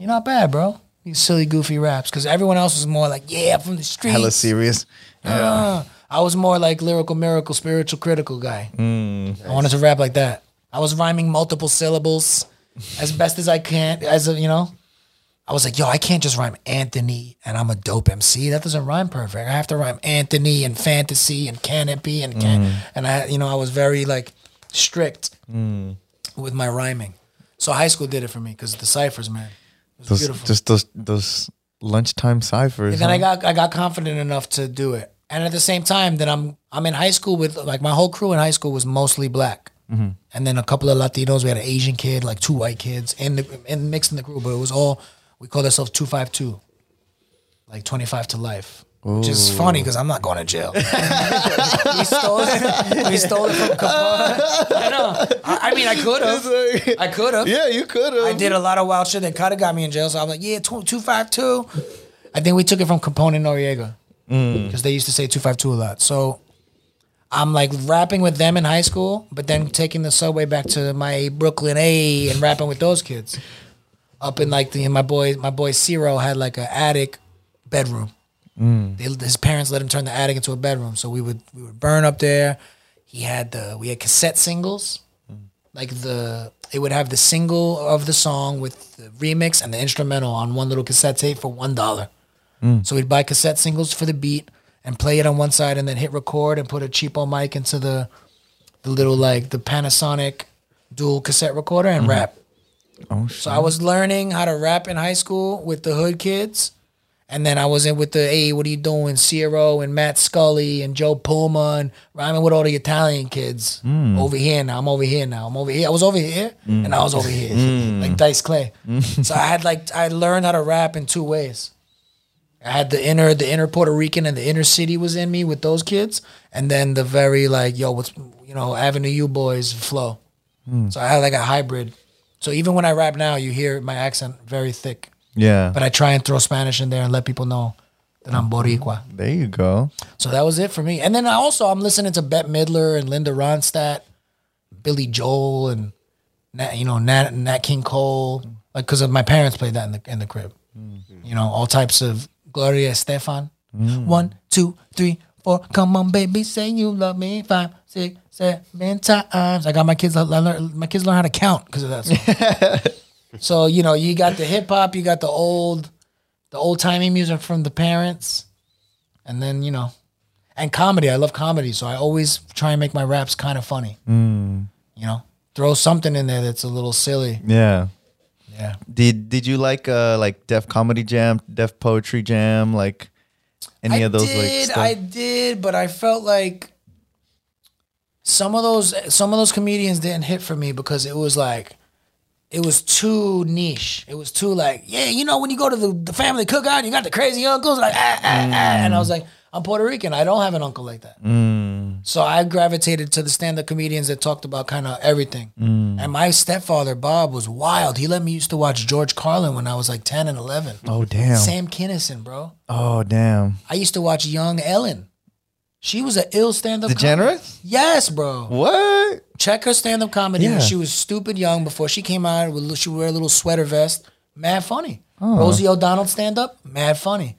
not bad, bro." These silly, goofy raps, because everyone else was more like, "Yeah, from the streets." Hella serious. Uh, I was more like lyrical, miracle, spiritual, critical guy. Mm. I wanted to rap like that. I was rhyming multiple syllables as best as I can. As a, you know, I was like, "Yo, I can't just rhyme Anthony and I'm a dope MC. That doesn't rhyme perfect. I have to rhyme Anthony and fantasy and canopy and can." Mm. And I, you know, I was very like strict mm. with my rhyming. So high school did it for me because the ciphers, man, it was Those, beautiful. just those those lunchtime ciphers. And then I got I got confident enough to do it. And at the same time, then I'm I'm in high school with like my whole crew in high school was mostly black, mm-hmm. and then a couple of Latinos. We had an Asian kid, like two white kids, in the in mixed in the crew. But it was all we called ourselves two five two, like twenty five to life. Which is funny because I'm not going to jail. we stole it. We stole it from Capone. I know. I, I mean, I could have. I could have. yeah, you could have. I did a lot of wild shit that kind of got me in jail. So I'm like, yeah, two two five two. I think we took it from Capone and Noreaga mm. because they used to say two five two a lot. So I'm like rapping with them in high school, but then taking the subway back to my Brooklyn A and rapping with those kids. Up in like the my boy my boy Ciro had like an attic bedroom. Mm. They, his parents let him turn the attic into a bedroom, so we would we would burn up there. He had the we had cassette singles, mm. like the it would have the single of the song with the remix and the instrumental on one little cassette tape for one dollar. Mm. So we'd buy cassette singles for the beat and play it on one side, and then hit record and put a cheapo mic into the the little like the Panasonic dual cassette recorder and mm-hmm. rap. Oh, So I was learning how to rap in high school with the hood kids. And then I was in with the, hey, what are you doing? Ciro and Matt Scully and Joe Puma and rhyming with all the Italian kids hmm. over here now. I'm over here now. I'm over here. I was over here hmm. and I was over here, hmm. like Dice Clay. so I had like, I learned how to rap in two ways. I had the inner, the inner Puerto Rican and the inner city was in me with those kids. And then the very like, yo, what's, you know, Avenue U boys flow. So I had like a hybrid. So even when I rap now, you hear my accent very thick. yeah. But I try and throw Spanish in there and let people know that I'm Boricua. there you go. So that was it for me. And then I also I'm listening to Bette Midler and Linda Ronstadt, Billy Joel and Nat, you know Nat, Nat King Cole, like because my parents played that in the in the crib. Mm. You know all types of Gloria Estefan. Mm. One, two, three, four. Come on, baby, say you love me. Five, six, seven times. I got my kids. I learn, my kids learn how to count because of that. Song. so you know you got the hip hop, you got the old, the old timey music from the parents, and then you know and comedy. I love comedy, so I always try and make my raps kind of funny. You know, throw something in there that's a little silly. Yeah. Yeah. Did Did you like uh like Def Comedy Jam, Def Poetry Jam, like any I of those did, like stuff? I did, but I felt like some of those some of those comedians didn't hit for me because it was like it was too niche. It was too like, yeah, you know, when you go to the, the family cookout, you got the crazy uncles, like, ah, ah, ah. and I was like, I'm Puerto Rican. I don't have an uncle like that. So I gravitated to the stand-up comedians that talked about kind of everything. And my stepfather Bob was wild. He let me used to watch George Carlin when I was like 10 and 11. oh damn. Sam Kinison, bro. Oh damn. I used to watch Young Ellen. She was an ill stand-up. Degenerate? comic. Yes, bro. What? Check her stand-up comedy Yeah. when she was stupid young before she came out. with- She would wear a little sweater vest. Mad funny. Rosie O'Donnell stand-up. Mad funny.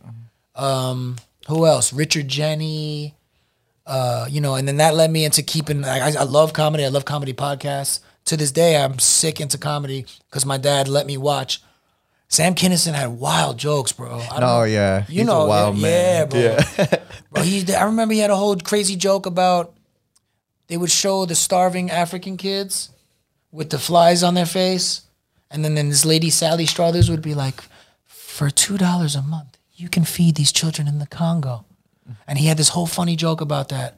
Um, who else? Richard Jeni. Uh, you know, and then that led me into keeping. I, I love comedy. I love comedy podcasts. To this day, I'm sick into comedy because my dad let me watch. Sam Kinison had wild jokes, bro. I don't Oh know. yeah. You He's know, wild yeah, man. yeah, bro. bro, he, I remember he had a whole crazy joke about they would show the starving African kids with the flies on their face, and then, then this lady Sally Struthers would be like, "For two dollars a month, you can feed these children in the Congo," and he had this whole funny joke about that,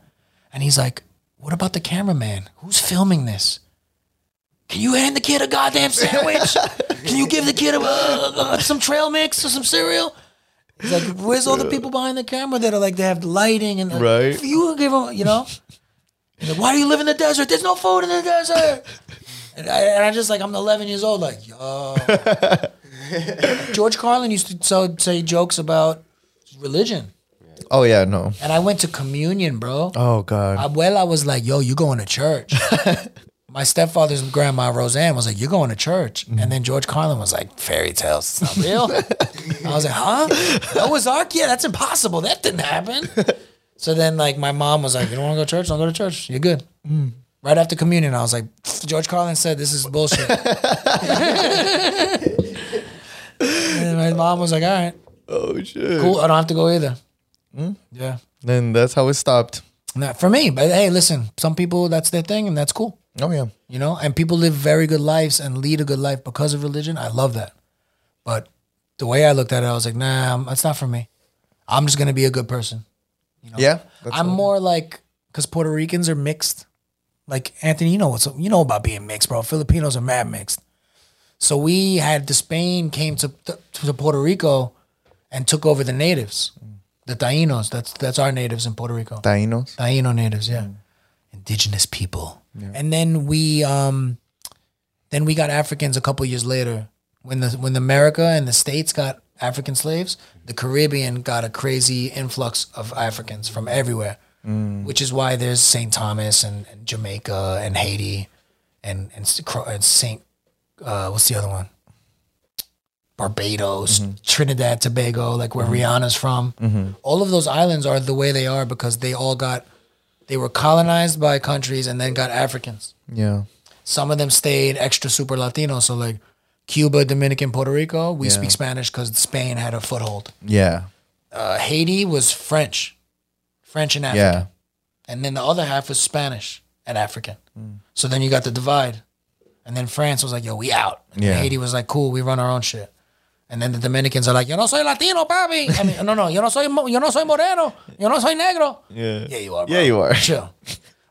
and he's like, "What about the cameraman? Who's filming this?" Can you hand the kid a goddamn sandwich? Can you give the kid a, uh, uh, some trail mix or some cereal? He's like, where's all the people behind the camera that are like they have the lighting and uh, Right. You give them, you know. He's like, why do you live in the desert? There's no food in the desert. And I, and I just like I'm 11 years old, like yo. George Carlin used to so, say jokes about religion, Oh yeah, no. and I went to communion, bro. Oh god. Abuela was like, "Yo, you going to church?" My stepfather's grandma Roseanne was like, "You're going to church," mm-hmm. and then George Carlin was like, "Fairy tales, it's not real." I was like, "Huh? Noah's Ark? Yeah, that's impossible. That didn't happen." So then, like, my mom was like, "You don't want to go to church? Don't go to church. You're good." Mm. Right after communion, I was like, "George Carlin said this is bullshit." And my mom was like, "All right, oh shit. cool. I don't have to go either." Hmm? Yeah. Then that's how it stopped. Not for me, but hey, listen, some people that's their thing and that's cool. Oh yeah. You know, and people live very good lives and lead a good life because of religion. I love that. But the way I looked at it, I was like, nah, I'm- that's not for me. I'm just gonna be a good person. You know? Yeah. That's I'm more like because Puerto Ricans are mixed. Like Anthony, you know what's you know about being mixed, bro. Filipinos are mad mixed. So we had the Spain came to to Puerto Rico and took over the natives, the Tainos. That's that's our natives in Puerto Rico. Tainos. Taino natives, yeah, indigenous people. And then we um, then we got Africans a couple years later when the when America and the states got African slaves. The Caribbean got a crazy influx of Africans from everywhere, which is why there's Saint Thomas and, and Jamaica and Haiti and and, and Saint uh, what's the other one? Barbados, Trinidad, Tobago, like where Rihanna's from. All of those islands are the way they are because they all got they were colonized by countries and then got Africans. Yeah. Some of them stayed extra super Latino. So like Cuba, Dominican, Puerto Rico, we Yeah. speak Spanish because Spain had a foothold. Yeah. Uh, Haiti was French, French and African, Yeah. and then the other half was Spanish and African. Mm. So then you got the divide, and then France was like, "Yo, we out." And Yeah. Haiti was like, "Cool, we run our own shit." And then the Dominicans are like, "Yo no soy Latino, papi." I mean, no, no, yo no soy, yo no soy moreno, yo no soy negro. Yeah. Yeah, you are. Bro. Yeah, you are. Chill.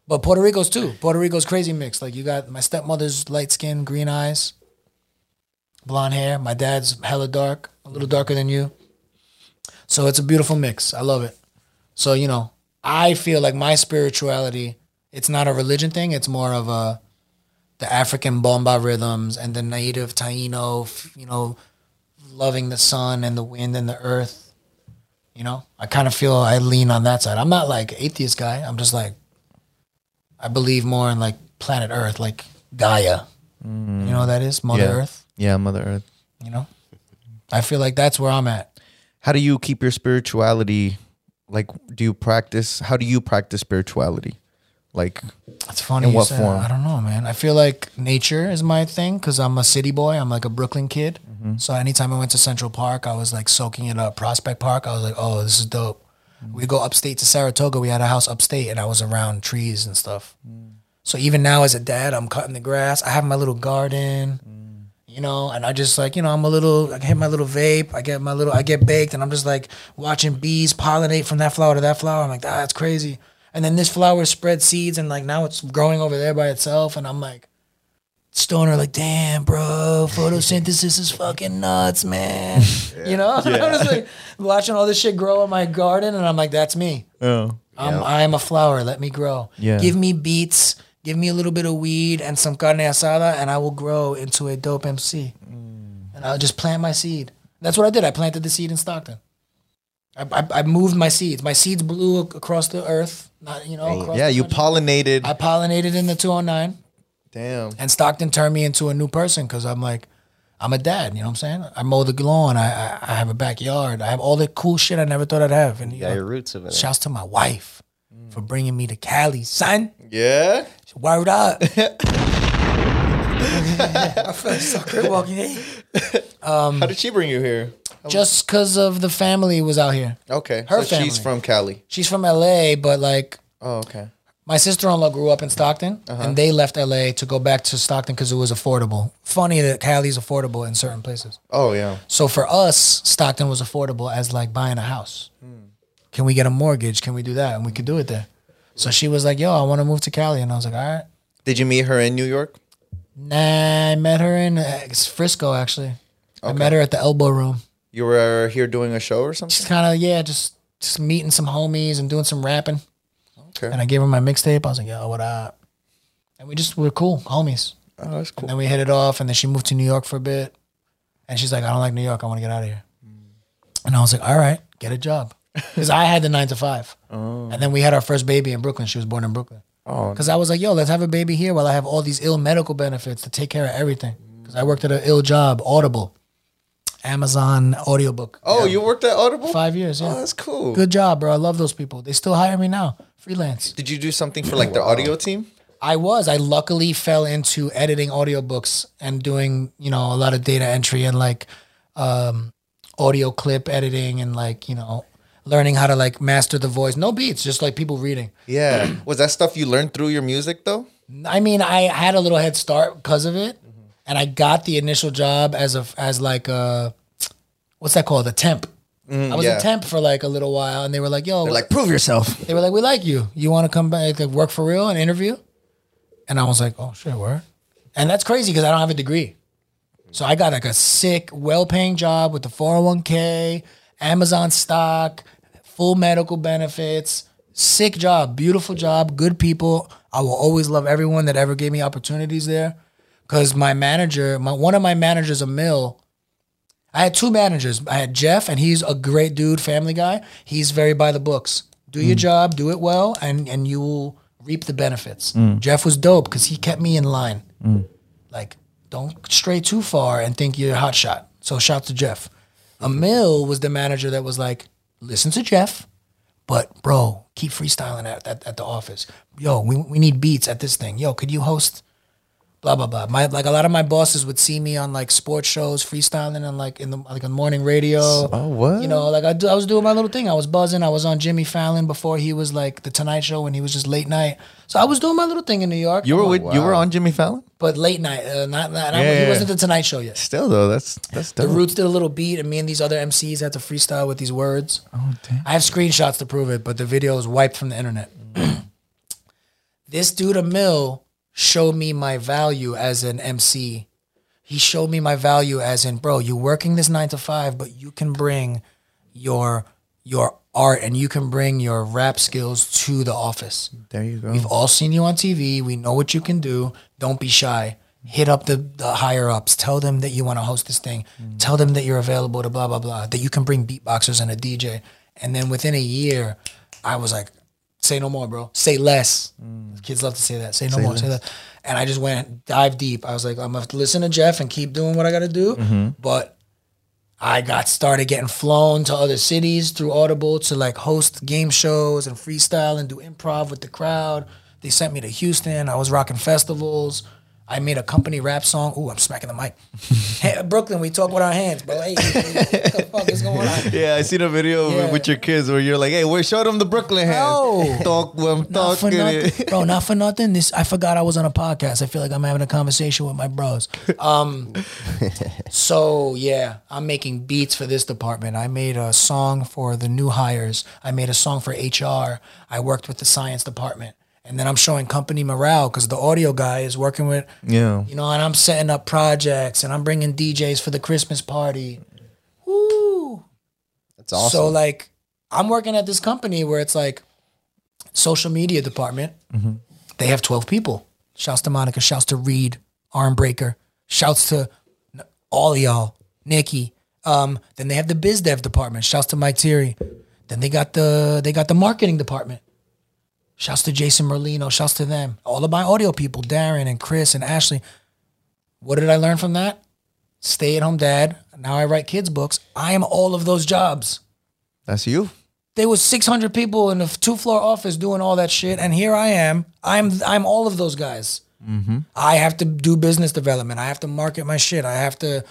But Puerto Rico's too. Puerto Rico's crazy mix. Like you got my stepmother's light skin, green eyes, blonde hair. My dad's hella dark, a little darker than you. So it's a beautiful mix. I love it. So you know, I feel like my spirituality. It's not a religion thing. It's more of a the African bomba rhythms and the native Taino. You know, loving the sun and the wind and the earth. You know, I kind of feel I lean on that side. I'm not like atheist guy. I'm just like I believe more in like planet Earth, like Gaia. Mm. You know what that is? Mother yeah. Earth. Yeah, Mother Earth. You know, I feel like that's where I'm at. How do you keep your spirituality? Like, do you practice? How do you practice spirituality? Like, It's funny. In what said form? I don't know, man. I feel like nature is my thing because I'm a city boy. I'm like a Brooklyn kid. Mm-hmm. So anytime I went to Central Park, I was like soaking it up. Prospect Park, I was like, oh, this is dope. Mm. We go upstate to Saratoga. We had a house upstate, and I was around trees and stuff. Mm. So even now, as a dad, I'm cutting the grass. I have my little garden. Mm. You know, and I just like you know, I'm a little. I hit my little vape. I get my little. I get baked, and I'm just like watching bees pollinate from that flower to that flower. I'm like, ah, that's crazy. And then this flower spread seeds, and like now it's growing over there by itself, and I'm like, stoner, like, damn, bro, photosynthesis is fucking nuts, man. You know, I'm just like watching all this shit grow in my garden, and I'm like, that's me. oh, I'm, I am a flower. Let me grow. Yeah. Give me beets. Give me a little bit of weed and some carne asada, and I will grow into a dope MC. Mm. And I'll just plant my seed. That's what I did. I planted the seed in Stockton. I, I, I moved my seeds. My seeds blew across the earth. Not you know. Across yeah. You country. pollinated. I pollinated in the 209, Damn. and Stockton turned me into a new person because I'm like, I'm a dad. You know what I'm saying? I mow the lawn. I, I I have a backyard. I have all the cool shit I never thought I'd have. And you Got know, your roots of it. Shouts to my wife for bringing me to Cali, son. Yeah. Word up. I feel so great walking in. Um, How did she bring you here? Just because of the family was out here. Okay. Her so she's from Cali. She's from LA, but like Oh, okay. my sister-in-law grew up in Stockton, uh-huh. and they left LA to go back to Stockton because it was affordable. Funny that Cali's affordable in certain places. Oh, yeah. So for us, Stockton was affordable as like buying a house. Hmm. Can we get a mortgage? Can we do that? And we could do it there. So she was like, "Yo, I want to move to Cali," and I was like, "All right." Did you meet her in New York? Nah, I met her in uh, Frisco actually. I met her at the Elbow Room. You were here doing a show or something? Just kind of yeah, just just meeting some homies and doing some rapping. Okay. And I gave her my mixtape. I was like, "Yo, what up?" And we just were cool homies. Oh, that's cool. And then we hit it off, and then she moved to New York for a bit. And she's like, "I don't like New York. I want to get out of here." And I was like, "All right, get a job," because I had the nine to five. And then we had our first baby in Brooklyn. She was born in Brooklyn. Oh, Because I was like, yo, let's have a baby here while I have all these ill medical benefits to take care of everything. Because I worked at an ill job, Audible, Amazon audiobook. oh, you worked at Audible? Five years, Oh, yeah. that's cool. Good job, bro. I love those people. They still hire me now, freelance. Did you do something for like the audio team? I was. I luckily fell into editing audiobooks and doing, you know, a lot of data entry and like um, audio clip editing and like, you know, learning how to like master the voice. No beats, just like people reading. Yeah. Was that stuff you learned through your music though? I mean, I had a little head start because of it, and I got the initial job as a as like a what's that called? A temp. Mm, I was yeah. a temp for like a little while, and they were like, "Yo, like, prove yourself. they were like, we like you. You want to come back, like, work for real and interview?" And I was like, "Oh shit, where?" And that's crazy because I don't have a degree. So I got like a sick, well-paying job with the 401k, Amazon stock, full medical benefits, sick job, beautiful job, good people. I will always love everyone that ever gave me opportunities there. Cause my manager, my one of my managers, Emil, I had two managers. I had Jeff, and he's a great dude, family guy. He's very by the books. Do your mm. job, do it well, and and you will reap the benefits. Mm. Jeff was dope because he kept me in line. Mm. Like, don't stray too far and think you're a hot shot. So shout to Jeff. Emil was the manager that was like, listen to Jeff, but bro, keep freestyling at, at, at the office. Yo, we, we need beats at this thing. Yo, could you host blah blah blah. My like a lot of my bosses would see me on like sports shows freestyling and like in the like on morning radio. Oh, what? You know, like I, do, I was doing my little thing. I was buzzing. I was on Jimmy Fallon before he was like the Tonight Show when he was just late night. So I was doing my little thing in New York. You were with, you were on Jimmy Fallon. but late night, uh, not, not, Yeah. he wasn't the Tonight Show yet. Still though, that's that's The dope. Roots did a little beat, and me and these other MCs had to freestyle with these words. Oh damn. I have screenshots to prove it, but the video is wiped from the internet. this dude, Emil, showed me my value as an MC. He showed me my value as in, bro, you're working this nine to five, but you can bring your your art and you can bring your rap skills to the office. There you go. We've all seen you on TV. We know what you can do. Don't be shy. Hit up the, the higher ups. Tell them that you want to host this thing. Mm. Tell them that you're available to blah, blah, blah. That you can bring beatboxers and a DJ. And then within a year, I was like, say no more, bro. Say less. Mm. Kids love to say that. Say no more. Say that. And I just went dive deep. I was like, I'm to listen to Jeff and keep doing what I got to do. Mm-hmm. But I got started getting flown to other cities through Audible to like host game shows and freestyle and do improv with the crowd. They sent me to Houston. I was rocking festivals. I made a company rap song. Ooh, I'm smacking the mic. hey, Brooklyn, we talk with our hands, bro. Hey, what the fuck is going on? Yeah, I seen a video Yeah. with your kids where you're like, "Hey, we showed them the Brooklyn hands. No. Talk when I'm Not for talking." nothing, bro. Not for nothing. This I forgot I was on a podcast. I feel like I'm having a conversation with my bros. Um, so yeah, I'm making beats for this department. I made a song for the new hires. I made a song for HR. I worked with the science department, and then I'm showing company morale because the audio guy is working with Yeah. you know, and I'm setting up projects and I'm bringing DJs for the Christmas party. Woo! That's awesome. So like, I'm working at this company where it's like social media department. They have 12 people. Shouts to Monica. Shouts to Reed, Armbreaker. Shouts to all y'all, Nikki. Um, then they have the biz dev department. Shouts to Mike Thierry. Then they got the they got the marketing department. Shouts to Jason Merlino. Shouts to them. All of my audio people, Darren and Chris and Ashley. What did I learn from that? Stay at home dad. Now I write kids books. I am all of those jobs. That's you. There was 600 people in a two floor office doing all that shit, and here I am. I'm I'm all of those guys. Mm-hmm. I have to do business development. I have to market my shit. I have to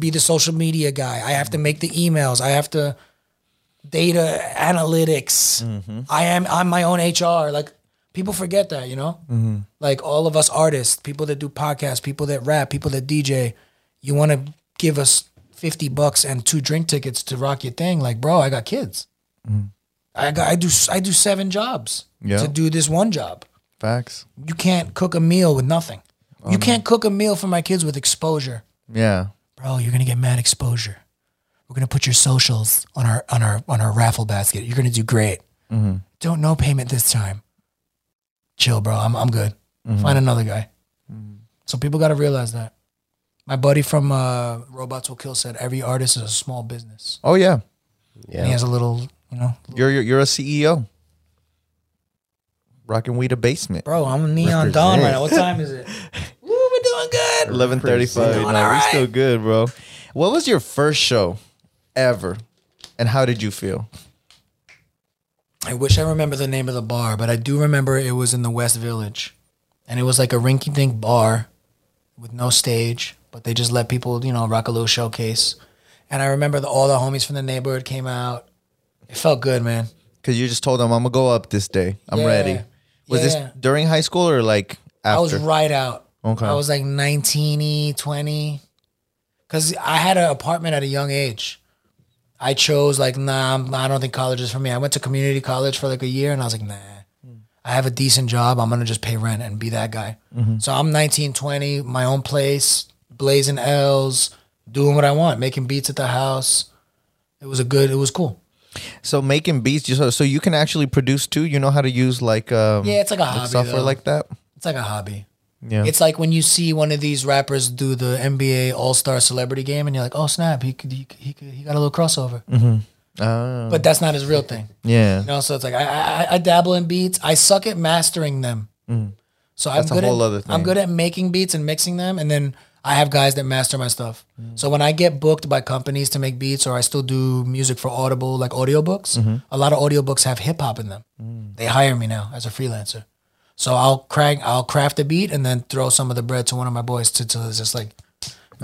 be the social media guy. I have to make the emails. I have to data analytics. Mm-hmm. I am I'm my own HR. Like people forget that, you know? Mm-hmm. Like all of us artists, people that do podcasts, people that rap, people that DJ, you want to give us 50 bucks and two drink tickets to rock your thing. Like, bro, I got kids. Mm-hmm. I got I do I do seven jobs Yeah. to do this one job. Facts. You can't cook a meal with nothing. You um, can't cook a meal for my kids with exposure. Yeah. Bro, you're gonna get mad exposure. We're gonna put your socials on our on our on our raffle basket. You're gonna do great. Mm-hmm. Don't no payment this time. Chill, bro. I'm I'm good. Mm-hmm. Find another guy. Mm-hmm. So people gotta realize that. My buddy from uh, Robots Will Kill said every artist is a small business. Oh yeah. And he has a little, you know, You're you're, you're a CEO. Rocking weed a basement. bro. I'm a neon dawn right now. What time is it? Woo, we're doing good. Eleven thirty-five. No, Doing we're all right. still good, bro. What was your first show ever, and how did you feel? I wish I remember the name of the bar, but I do remember it was in the West Village. And it was like a rinky dink bar with no stage, but they just let people, you know, rock a little showcase. And I remember the, all the homies from the neighborhood came out. It felt good, man. Because you just told them I'm gonna go up this day. I'm Yeah. ready. Was Yeah. this during high school or like after? I was right out. Okay. I was like 19, 20. Because I had an apartment at a young age. I chose like nah, I'm, I don't think college is for me. I went to community college for like a year, and I was like nah. I have a decent job. I'm gonna just pay rent and be that guy. So I'm 19, 20, my own place, blazing L's, doing what I want, making beats at the house. It was a good. It was cool. So making beats, so so you can actually produce too. You know how to use like um, Yeah, it's like a like hobby. software though. like that. It's like a hobby. Yeah, It's like when you see one of these rappers do the NBA All Star Celebrity Game, and you're like, "Oh snap, he could, he he, could, he got a little crossover." Ah, But that's not his real thing, yeah. you know. So it's like I, I, I dabble in beats. I suck at mastering them. So I'm Mm. That's a good whole at other thing. I'm good at making beats and mixing them, and then I have guys that master my stuff. Mm. So when I get booked by companies to make beats, or I still do music for Audible, like audiobooks, Mm-hmm. a lot of audiobooks have hip hop in them. Mm. They hire me now as a freelancer. So I'll crack, I'll craft a beat and then throw some of the bread to one of my boys to, to just like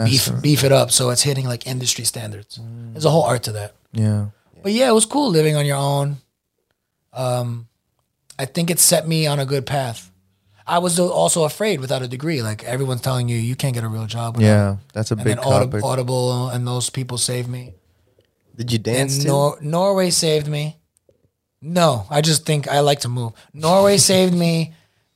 beef beef it up so it's hitting like industry standards. Mm. There's a whole art to that. Yeah. But yeah, it was cool living on your own. Um, I think it set me on a good path. I was also afraid without a degree. Like everyone's telling you, you can't get a real job. without- Yeah. That's a And big then Audi- topic. Audible and those people saved me. Did you dance And too? Nor- Norway saved me. No, I just think I like to move. Norway saved me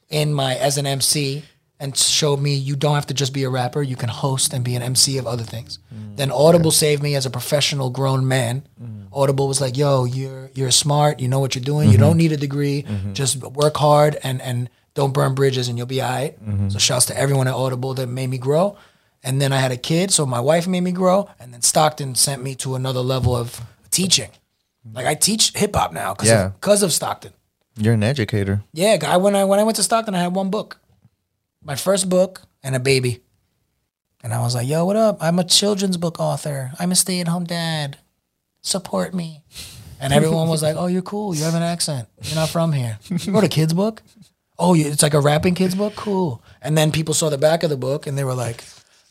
in my as an MC and showed me you don't have to just be a rapper. You can host and be an MC of other things. Mm, then Audible saved me as a professional grown man. Mm. Audible was like, "Yo, you're you're smart. You know what you're doing. You don't mm-hmm. need a degree. Mm-hmm. Just work hard and and don't burn bridges, and you'll be alright." Mm-hmm. So shouts to everyone at Audible that made me grow. And then I had a kid, so my wife made me grow. And then Stockton sent me to another level of teaching. Like I teach hip hop now because Yeah. of, of Stockton. You're an educator. Yeah, guy. When I when I went to Stockton, I had one book, my first book, and a baby. And I was like, "Yo, what up? I'm a children's book author. I'm a stay-at-home dad. Support me." And everyone was like, "Oh, you're cool. You have an accent. You're not from here. You wrote a kids book? Oh, it's like a rapping kids book. Cool." And then people saw the back of the book, and they were like,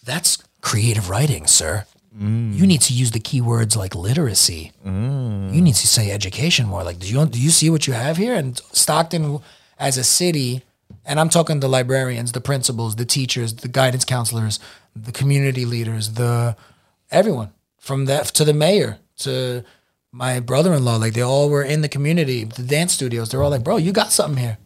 "That's creative writing, sir. You need to use the keywords like literacy." you need to say education more. Like, do you do you see what you have here? And Stockton, as a city, and I'm talking the librarians, the principals, the teachers, the guidance counselors, the community leaders, the everyone from that to the mayor to my brother-in-law. Like, they all were in the community, the dance studios. They're all like, "Bro, you got something here."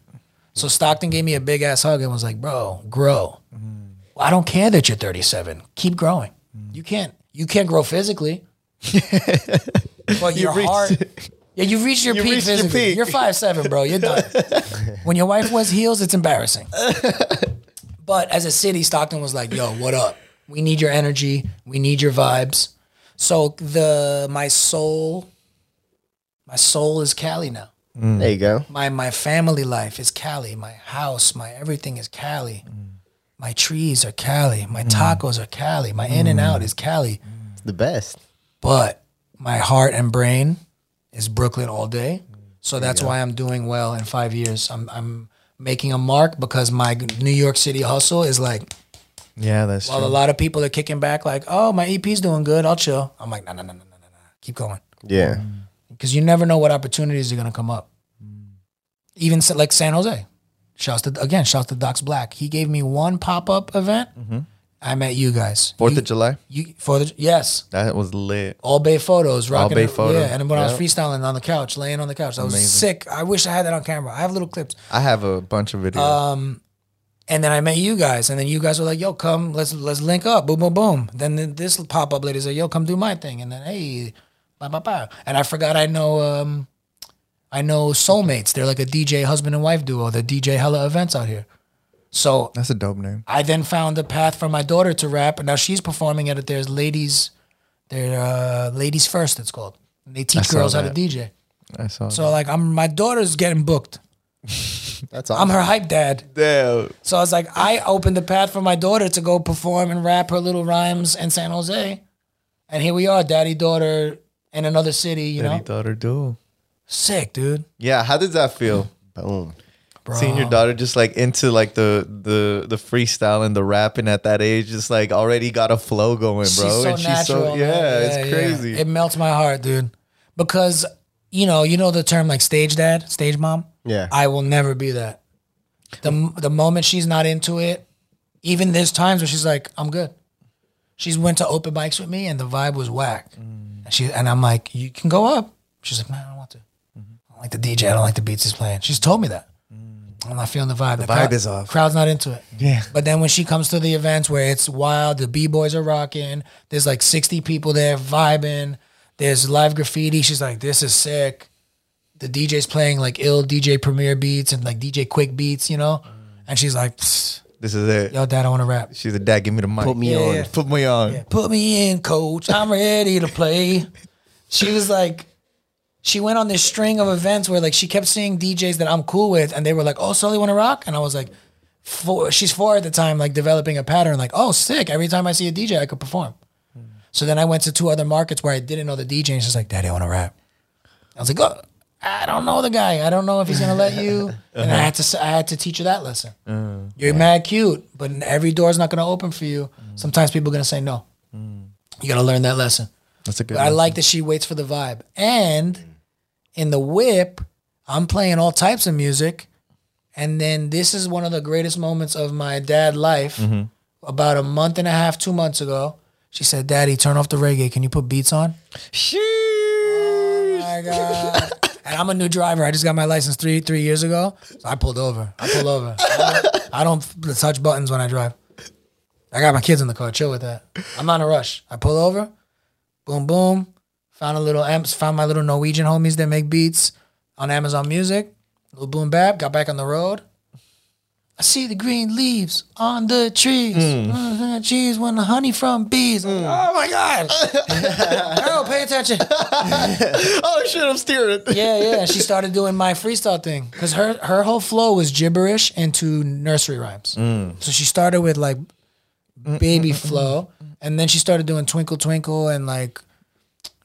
So Stockton gave me a big ass hug and was like, "Bro, grow. Mm. Well, I don't care that you're 37. Keep growing. Mm. You can't. You can't grow physically." But your reached- heart, yeah, you've reached your You peak reached your physically. peak. You're five seven, bro. You're done. when your wife wears heels, it's embarrassing. but as a city, Stockton was like, "Yo, what up? We need your energy. We need your vibes." So the my soul, my soul is Cali now. Mm. There you go. My my family life is Cali. My house, my everything is Cali. Mm. My trees are Cali. My mm. tacos are Cali. My in and out mm. is Cali. It's the best. But my heart and brain is Brooklyn all day. So that's why I'm doing well in five years. I'm I'm making a mark because my New York City hustle is like Yeah, that's while true. a lot of people are kicking back like, oh, my EP's doing good, I'll chill. I'm like, no, no, no, no, no, no, no. Keep going. Yeah. Mm. Because you never know what opportunities are gonna come up. Even like San Jose. Shouts to again, shouts to Docs Black. He gave me one pop-up event. I met you guys. Fourth You- of July. You for the yes. That was lit. All Bay photos, rocking Bay it- photo. Yeah, and when I was freestyling on the couch, laying on the couch, I was Amazing. sick. I wish I had that on camera. I have little clips. I have a bunch of videos. Um, And then I met you guys, and then you guys were like, "Yo, come, let's let's link up." Boom, boom, boom. Then th- this pop up lady said, "Yo, come do my thing," and then hey, ba ba ba. And I forgot I know um, I know Soulmates. They're like a DJ husband and wife duo. They DJ hella events out here. So that's a dope name. I then found a path for my daughter to rap, and now she's performing at it. There's ladies, they're uh, ladies first. It's called. And they teach saw girls how to. DJ. I saw. So like, I'm my daughter's getting booked. That's awesome. I'm her hype dad. Damn. So I was like, I opened the path for my daughter to go perform and rap her little rhymes in San Jose, and here we are, daddy daughter in another city. You Daddy know, daughter duel. Sick, dude. Yeah, how does that feel? Boom. Bro. Seeing your daughter just like into like the the the freestyle and the rapping at that age, just like already got a flow going, bro. And she's so and natural. yeah, man. it's yeah. crazy. It melts my heart, dude. Because you know, you know the term like stage dad, stage mom. Yeah. I will never be that. The the moment she's not into it, even there's times where she's like, "I'm good." She's went to open mics with me, and the vibe was whack. Mm. And she and I'm like, you can go up. She's like, no, I don't want to. I like the DJ. I don't like the beats he's playing. She's told me that. Mm. I'm not feeling the vibe. The, vibe is off. Crowd's not into it. Yeah. But then when she comes to the events where it's wild, the b boys are rocking. There's like 60 people there vibing. There's live graffiti. She's like, this is sick. The DJ's playing like ill DJ Premier beats and like DJ Quik beats, you know. Mm. And she's like, "Psst, This is it. yo, dad, I want to rap. She's a dad. Give me the mic. Put me Yeah, on. yeah. Put me on. Yeah, put me in, coach. I'm ready to play. She was like, she went on this string of events where like she kept seeing DJs that I'm cool with, and they were like, "Oh, Sully want to rock," and I was like, four, she's four at the time, like developing a pattern, like, "Oh, sick! Every time I see a DJ, I could perform." So then I went to two other markets where I didn't know the DJ, and she's like, "Daddy, I want to rap." I was like, "Oh, I don't know the guy. I don't know if he's gonna let you." And I uh-huh. had to, I had to teach her that lesson. Uh-huh. You're mad cute, but every door's not gonna open for you. Mm. Sometimes people are gonna say no. Mm. You gotta learn that lesson. That's a good. But I like that she waits for the vibe. And in the whip, I'm playing all types of music. And then this is one of the greatest moments of my dad life. Mm-hmm. About a month and a half, two months ago, she said, Daddy, turn off the reggae. Can you put beats on? Oh my God. And I'm a new driver. I just got my license three three years ago. So I pulled over. I pulled over. I don't, I don't touch buttons when I drive. I got my kids in the car. Chill with that. I'm not in a rush. I pull over. Boom, boom. Found a little amps. Found my little Norwegian homies that make beats on Amazon Music. Little boom bap. Got back on the road. I see the green leaves on the trees. Mm. Mm-hmm. Cheese when the honey from bees. Mm. Oh my God. Girl, pay attention. Oh shit! I'm steering. It. Yeah, yeah. She started doing my freestyle thing because her her whole flow was gibberish into nursery rhymes. Mm. So she started with like baby mm, flow, and then she started doing twinkle twinkle and like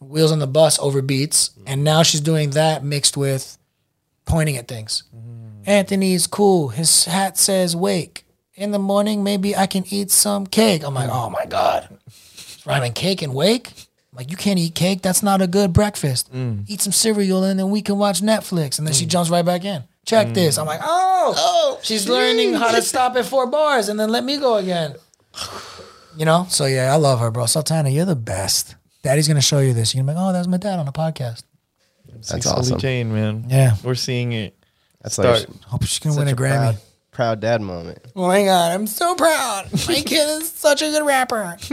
wheels on the bus over beats, mm-hmm. and now she's doing that mixed with pointing at things. Mm-hmm. Anthony's cool. His hat says wake. In the morning, maybe I can eat some cake. I'm like, mm-hmm. oh my god, rhyming cake and wake. I'm like, you can't eat cake. That's not a good breakfast. Mm. Eat some cereal and then we can watch Netflix. And then she mm. jumps right back in. Check mm. this. I'm like, oh, oh, she's learning how to stop at four bars and then let me go again. You know? So yeah, I love her, bro. Sultana, you're the best. Daddy's gonna show you this. You're gonna be like, oh, that was my dad on a podcast. That's Sully awesome. Jane, man. Yeah. we're seeing it. That's Start. like Hope she's gonna such win a, Grammy. Proud, proud dad moment. Oh my god, I'm so proud. My kid is such a good rapper.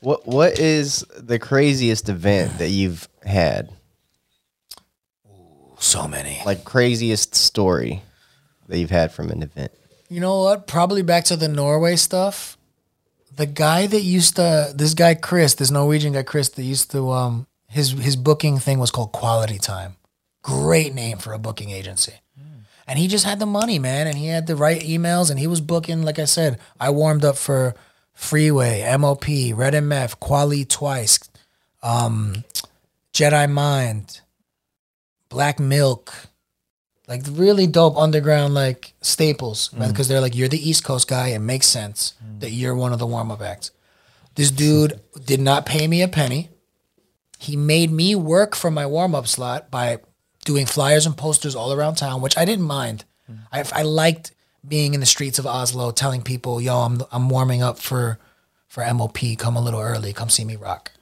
What What is the craziest event that you've had? So many. Like craziest story that you've had from an event? You know what? Probably back to the Norway stuff. The guy that used to this guy Chris, this Norwegian guy Chris that used to um his his booking thing was called Quality Time. Great name for a booking agency. And he just had the money, man, and he had the right emails and he was booking like I said, I warmed up for Freeway, MOP, Red MF, Kweli Twice, um Jedi Mind, Black Milk, like really dope underground like staples because mm. they're like you're the East Coast guy. It makes sense mm. that you're one of the warm up acts. This dude did not pay me a penny. He made me work for my warm up slot by doing flyers and posters all around town, which I didn't mind. Mm. I, I liked being in the streets of Oslo, telling people, "Yo, I'm I'm warming up for for MOP. Come a little early. Come see me rock."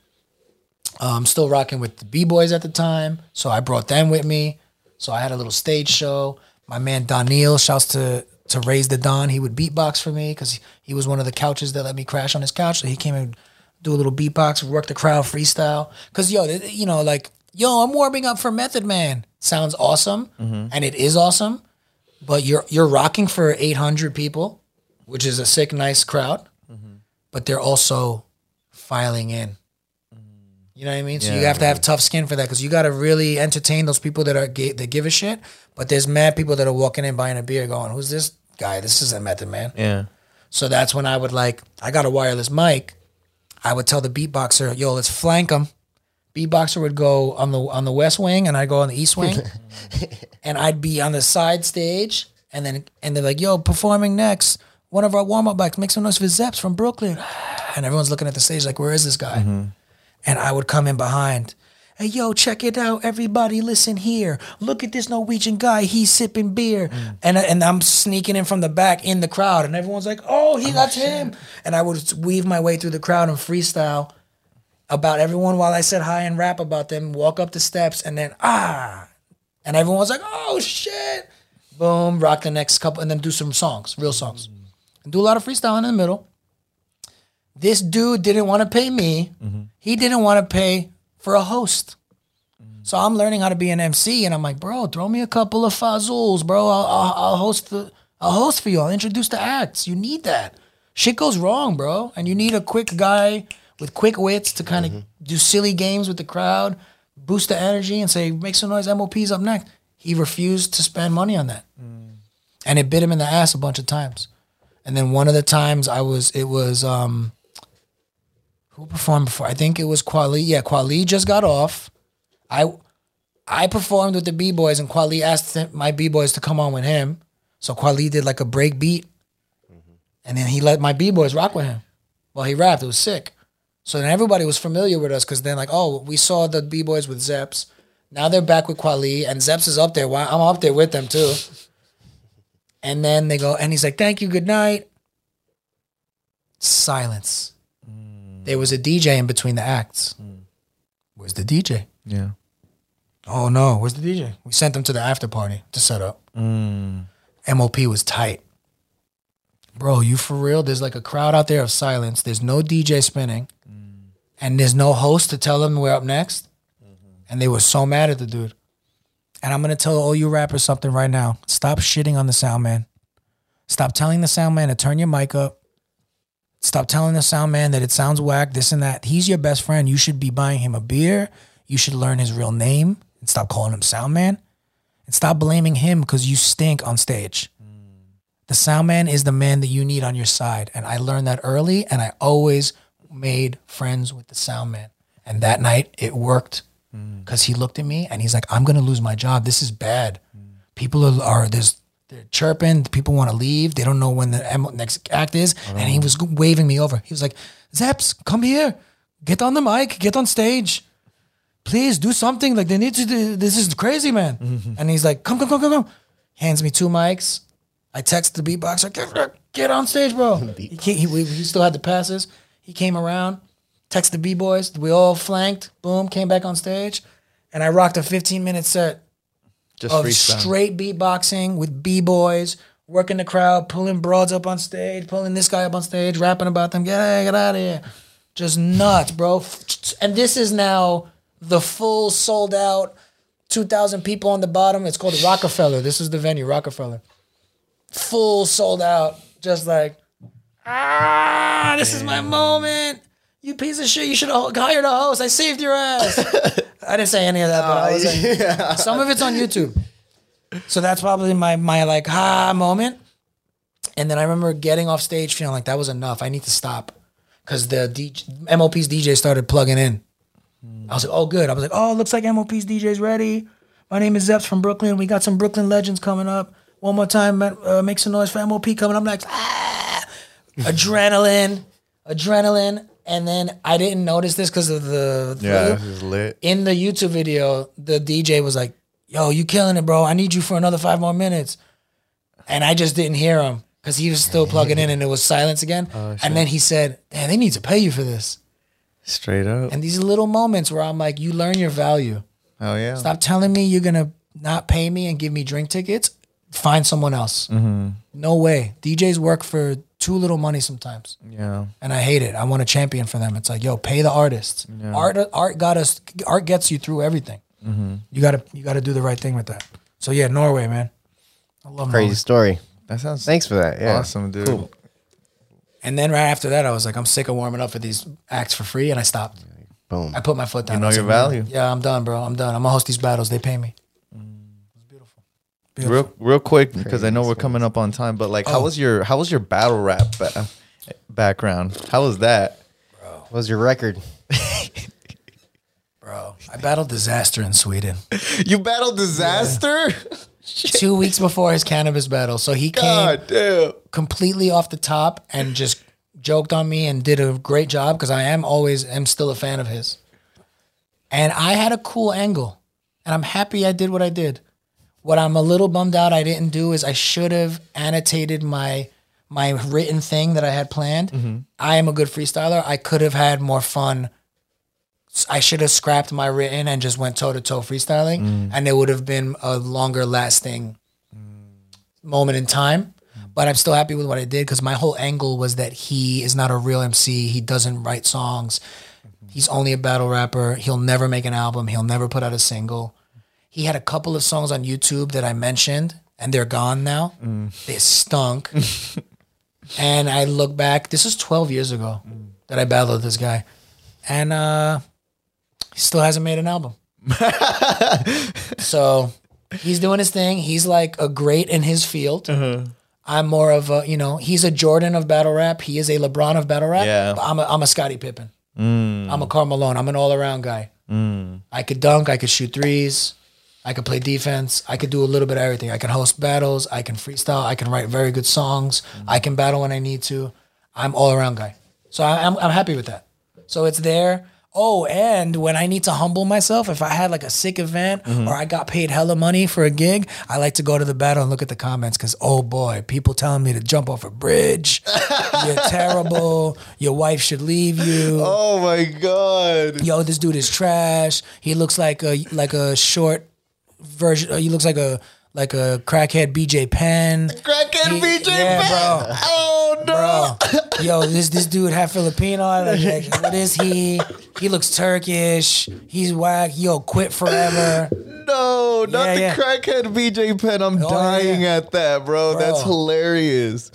Uh, I'm still rocking with the b boys at the time, so I brought them with me. So I had a little stage show. My man Daniel, shouts to to Raise the Don. He would beatbox for me because he was one of the couches that let me crash on his couch. So he came and do a little beatbox, work the crowd, freestyle. Cause yo, you know, like yo, I'm warming up for Method Man. Sounds awesome, mm-hmm. and it is awesome. But you're you're rocking for 800 people, which is a sick, nice crowd. Mm-hmm. But they're also filing in. You know what I mean? So you have to have tough skin for that because you got to really entertain those people that are ga- that give a shit. But there's mad people that are walking in buying a beer, going, "Who's this guy? This isn't Method Man." Yeah. So that's when I would like, I got a wireless mic. I would tell the beatboxer, "Yo, let's flank him." Beatboxer would go on the on the west wing, and I go on the east wing, and I'd be on the side stage, and then and they're like, "Yo, performing next." One of our warm up acts, make some noise for Zeps from Brooklyn, and everyone's looking at the stage like, "Where is this guy?" Mm-hmm. And I would come in behind. Hey, yo, check it out. Everybody listen here. Look at this Norwegian guy. He's sipping beer. And, and I'm sneaking in from the back in the crowd. And everyone's like, oh, he that's him. And I would weave my way through the crowd and freestyle about everyone while I said hi and rap about them, walk up the steps, and then ah, and everyone was like, "Oh shit!" Boom, rock the next couple, and then do some songs, real songs, and do a lot of freestyling in the middle. This dude didn't want to pay me. Mm-hmm. He didn't want to pay for a host. So I'm learning how to be an MC, and I'm like, bro, throw me a couple of fazuls, bro. I'll, I'll, I'll host the, I'll host for you. I'll introduce the acts. You need that. Shit goes wrong, bro, and you need a quick guy with quick wits to kind of mm-hmm. do silly games with the crowd, boost the energy, and say, make some noise. MOP's up next. He refused to spend money on that, mm. and it bit him in the ass a bunch of times. And then one of the times I was, it was, um, who performed before? I think it was Kweli. Yeah, Kweli just got off. I I performed with the B boys, and Kweli asked my B boys to come on with him. So Kweli did like a break beat, mm-hmm. and then he let my B boys rock with him while he rapped. It was sick. So then everybody was familiar with us because then like, oh, we saw the B boys with Zeps. Now they're back with Kweli, and Zeps is up there. Why I'm up there with them too. And then they go, and he's like, "Thank you, good night." Silence. There was a DJ in between the acts. Where's the DJ? Yeah. Oh no, where's the DJ? We sent them to the after party to set up. Mm. MOP was tight. Bro, you for real? There's like a crowd out there of silence. There's no DJ spinning. Mm. And there's no host to tell them we're up next. Mm-hmm. And they were so mad at the dude. And I'm gonna tell all you rappers something right now. Stop shitting on the sound man. Stop telling the sound man to turn your mic up. Stop telling the sound man that it sounds whack, this and that. He's your best friend. You should be buying him a beer. You should learn his real name and stop calling him sound man. And stop blaming him because you stink on stage. The sound man is the man that you need on your side. And I learned that early and I always made friends with the sound man. And that night it worked mm. because he looked at me and he's like, I'm going to lose my job. This is bad. People are, are there's, they're chirping. People want to leave. They don't know when the next act is. And he was waving me over. He was like, Zeps, come here. Get on the mic. Get on stage. Please do something. Like they need to do. This is crazy, man. And he's like, come, come, come, come, come. Hands me two mics. I text the beatboxer, get, get on stage, bro. he, he, he still had the passes. He came around, text the B boys. We all flanked. Boom, came back on stage, and I rocked a 15 minute set Just of freestyle. straight beatboxing with b boys, working the crowd, pulling broads up on stage, pulling this guy up on stage, rapping about them. Get get out of here, just nuts, bro. And this is now the full sold out, two thousand people on the bottom. It's called Rockefeller. This is the venue, Rockefeller. Full sold out, just like ah, this is my moment. You piece of shit! You should have hired a host. I saved your ass. I didn't say any of that, but I was like, yeah. some of it's on YouTube. So that's probably my my like ha moment. And then I remember getting off stage feeling like that was enough. I need to stop because the DJ, MOP's DJ started plugging in. I was like, oh good. I was like, oh looks like MOP's DJ's ready. My name is Zeps from Brooklyn. We got some Brooklyn legends coming up. One more time, uh, make some noise for MOP coming. I'm like, ah, adrenaline, adrenaline. And then I didn't notice this because of the Yeah, this is lit. in the YouTube video, the DJ was like, "Yo, you killing it, bro. I need you for another five more minutes," and I just didn't hear him because he was still plugging in, and it was silence again. Oh, and then he said, "Damn, they need to pay you for this." Straight up. And these little moments where I'm like, "You learn your value. Oh yeah. Stop telling me you're gonna not pay me and give me drink tickets. Find someone else. Mm-hmm. No way. DJs work for too little money sometimes." Yeah. and I hate it. I want a champion for them. It's like, yo, pay the artists. Art, art got us. Art gets you through everything. Mm-hmm. You gotta, you gotta do the right thing with that. So yeah, Norway, man. I love Crazy Norway. story. That sounds Thanks for that. Yeah. awesome, dude. Cool. And then right after that, I was like, I'm sick of warming up for these acts for free, and I stopped. Boom. I put my foot down. know I was your like, value." Yeah, I'm done, bro. I'm done. I'm gonna host these battles. They pay me. Real, real quick, because I know we're coming up on time. But like, how Oh. was your how was your battle rap ba- background? How was that? What was your record? Bro, I battled Dizaster in Sweden You battled Dizaster. two weeks before his Canibus battle. So he came God damn. completely off the top and just joked on me and did a great job because I am always am still a fan of his. And I had a cool angle, and I'm happy I did what I did. What I'm a little bummed out I didn't do is I should have annotated my my written thing that I had planned. Mm-hmm. I am a good freestyler. I could have had more fun I should have scrapped my written and just went toe to toe freestyling, mm. and it would have been a longer lasting moment in time. Mm. But I'm still happy with what I did because my whole angle was that he is not a real MC. He doesn't write songs. Mm-hmm. He's only a battle rapper. He'll never make an album. He'll never put out a single. He had a couple of songs on YouTube that I mentioned, and they're gone now. Mm. They stunk. and I look back. This is 12 years ago that I battled this guy, and uh, he still hasn't made an album. so he's doing his thing. He's like a great in his field. Uh-huh. I'm more of a, you know, he's a Jordan of battle rap. He is a LeBron of battle rap. Yeah. But I'm a, I'm a Scottie Pippen. Mm. I'm a Karl Malone. I'm an all around guy. Mm. I could dunk. I could shoot threes. I could play defense. I could do a little bit of everything. I can host battles. I can freestyle. I can write very good songs. I can battle when I need to. I'm all around guy. So I, I'm I'm happy with that. So it's there. Oh, and when I need to humble myself, if I had like a sick event mm-hmm. or I got paid hella money for a gig, I like to go to the battle and look at the comments because oh boy, people telling me to jump off a bridge. You're terrible. Your wife should leave you Oh my god. yo, this dude is trash. He looks like a like a short version. He looks like a like a crackhead BJ Penn. Crackhead He- BJ yeah, Penn. bro. Oh no. Bro, yo, this this dude half Filipino. Like, like, what is he? He looks Turkish. He's whack. Yo, quit forever. No, not Yeah, the yeah. crackhead BJ Penn. I'm Oh, dying at that, bro. That's hilarious.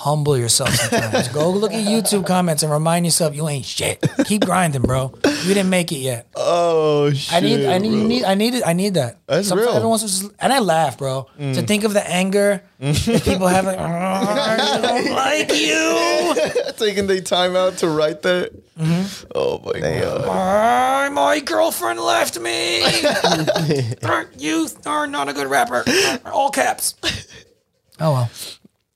Humble yourself sometimes. Go look at YouTube comments and remind yourself you ain't shit. Keep grinding, bro. You didn't make it yet. Oh shit. I need, I need, bro. need, I need it. I need that. That's Sometimes real. Mm. Every once in a while, and I laugh, bro. To think of the anger that people have, like, "Oh, I don't like you. taking the time out to write that. Mm-hmm. Oh my god. "Ah, my girlfriend left me. you are not a good rapper. All caps. Oh well.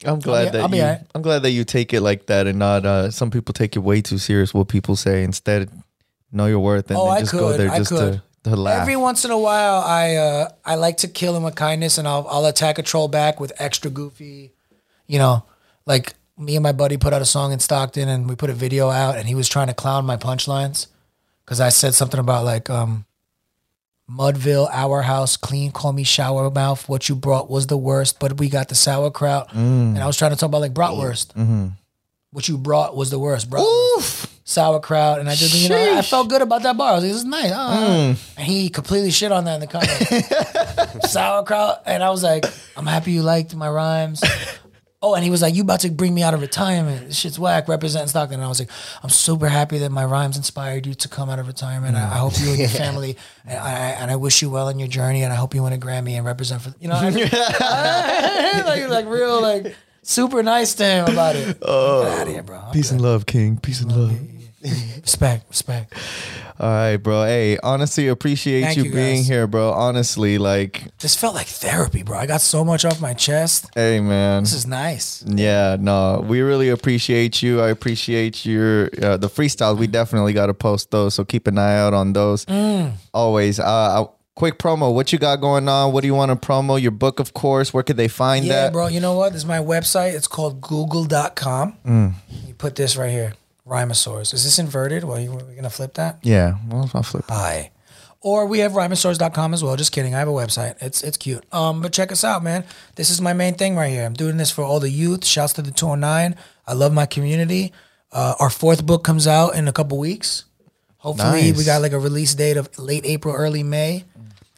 I'm glad be- that be you. alright. I'm glad that you take it like that and not. uh Some people take it way too serious. What people say instead, know your worth and Oh, just go there I just could. to, to laugh. Every once in a while, I uh, I like to kill him with kindness, and I'll I'll attack a troll back with extra goofy, you know, like me and my buddy put out a song in Stockton, and we put a video out, and he was trying to clown my punchlines because I said something about like um, Mudville, our house, clean, call me shower mouth. What you brought was the worst, but we got the sauerkraut, mm. and I was trying to talk about like bratwurst. Mm-hmm. What you brought was the worst, bratwurst sauerkraut, and I did. You know, I felt good about that bar. I was like, "This is nice." Uh, And he completely shit on that in the comments. sauerkraut, and I was like, "I'm happy you liked my rhymes." Oh, and he was like, "You about to bring me out of retirement? This shit's whack." Representing Stockton, and I was like, "I'm super happy that my rhymes inspired you to come out of retirement. I, I hope you and your family, and I, and I wish you well in your journey, and I hope you win a Grammy and represent for you know, what I mean? like like real like super nice to him about it. Oh. Get out of here, bro. I'm Peace and love, King. Peace and love. Respect, respect. All right, bro. Hey, honestly, appreciate you, you, being guys. here, bro. Honestly, like, This felt like therapy, bro. I got so much off my chest. hey, man. This is nice. Yeah, no, we really appreciate you. I appreciate your uh, the freestyles. We definitely got to post those, so keep an eye out on those. Mm. Always. Uh, uh, quick promo. What you got going on? What do you want to promo? Your book, of course. Where could they find Yeah, that? bro. You know what? This is my website. It's called google.com. Mm. You put this right here. Rhinosaurs. Is this inverted? Well, you we're gonna flip that? Yeah, well, I'll flip. Hi. Or we have rhinosaurs.com as well. Just kidding. I have a website. It's it's cute. Um, but check us out, man. This is my main thing right here. I'm doing this for all the youth. Shouts to the 209. I love my community. Uh, our fourth book comes out in a couple weeks. Hopefully, Nice. we got like a release date of late April, early May.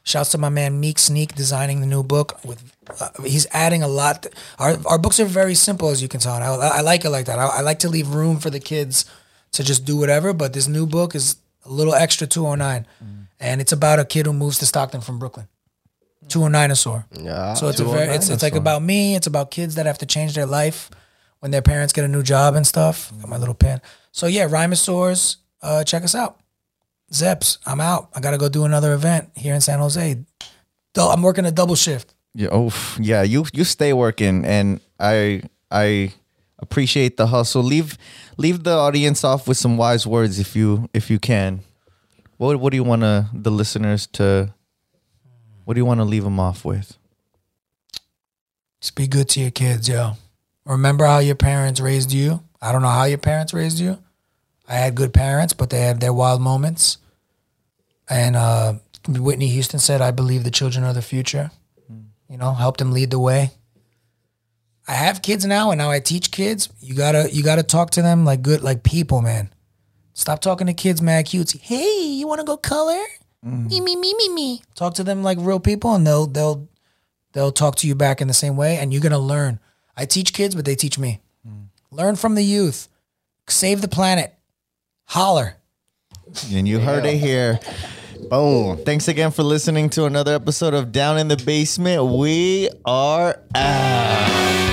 Shouts to my man Meek Sneak designing the new book. With uh, he's adding a lot. Our our books are very simple, as you can tell. And I, I like it like that. I, I like to leave room for the kids to just do whatever. But this new book is a little extra 209, and it's about a kid who moves to Stockton from Brooklyn. 209 Asaur. Yeah. So it's a very it's it's like about me. It's about kids that have to change their life when their parents get a new job and stuff. Got my little pen. So yeah, Rhinosaurs. Uh, check us out. Zeps, I'm out. I gotta go do another event here in San Jose. Though I'm working a double shift. Yeah, oh yeah, you you stay working, and I I appreciate the hustle. Leave leave the audience off with some wise words if you if you can. What what do you want to the listeners to? What do you want to leave them off with? Just be good to your kids, yo. Remember how your parents raised you. I don't know how your parents raised you. I had good parents, but they had their wild moments. And uh, Whitney Houston said, "I believe the children are the future." Hmm. You know, helped them lead the way. I have kids now, and now I teach kids. You gotta you gotta talk to them like good like people, man. Stop talking to kids mad cutesy. Hey, you want to go color? Hmm. Me me me me me. Talk to them like real people, and they'll they'll they'll talk to you back in the same way, and you're gonna learn. I teach kids, but they teach me. Hmm. Learn from the youth. Save the planet. Holler. And you heard it here. Boom. Thanks again for listening to another episode of Down in the Basement. We are out.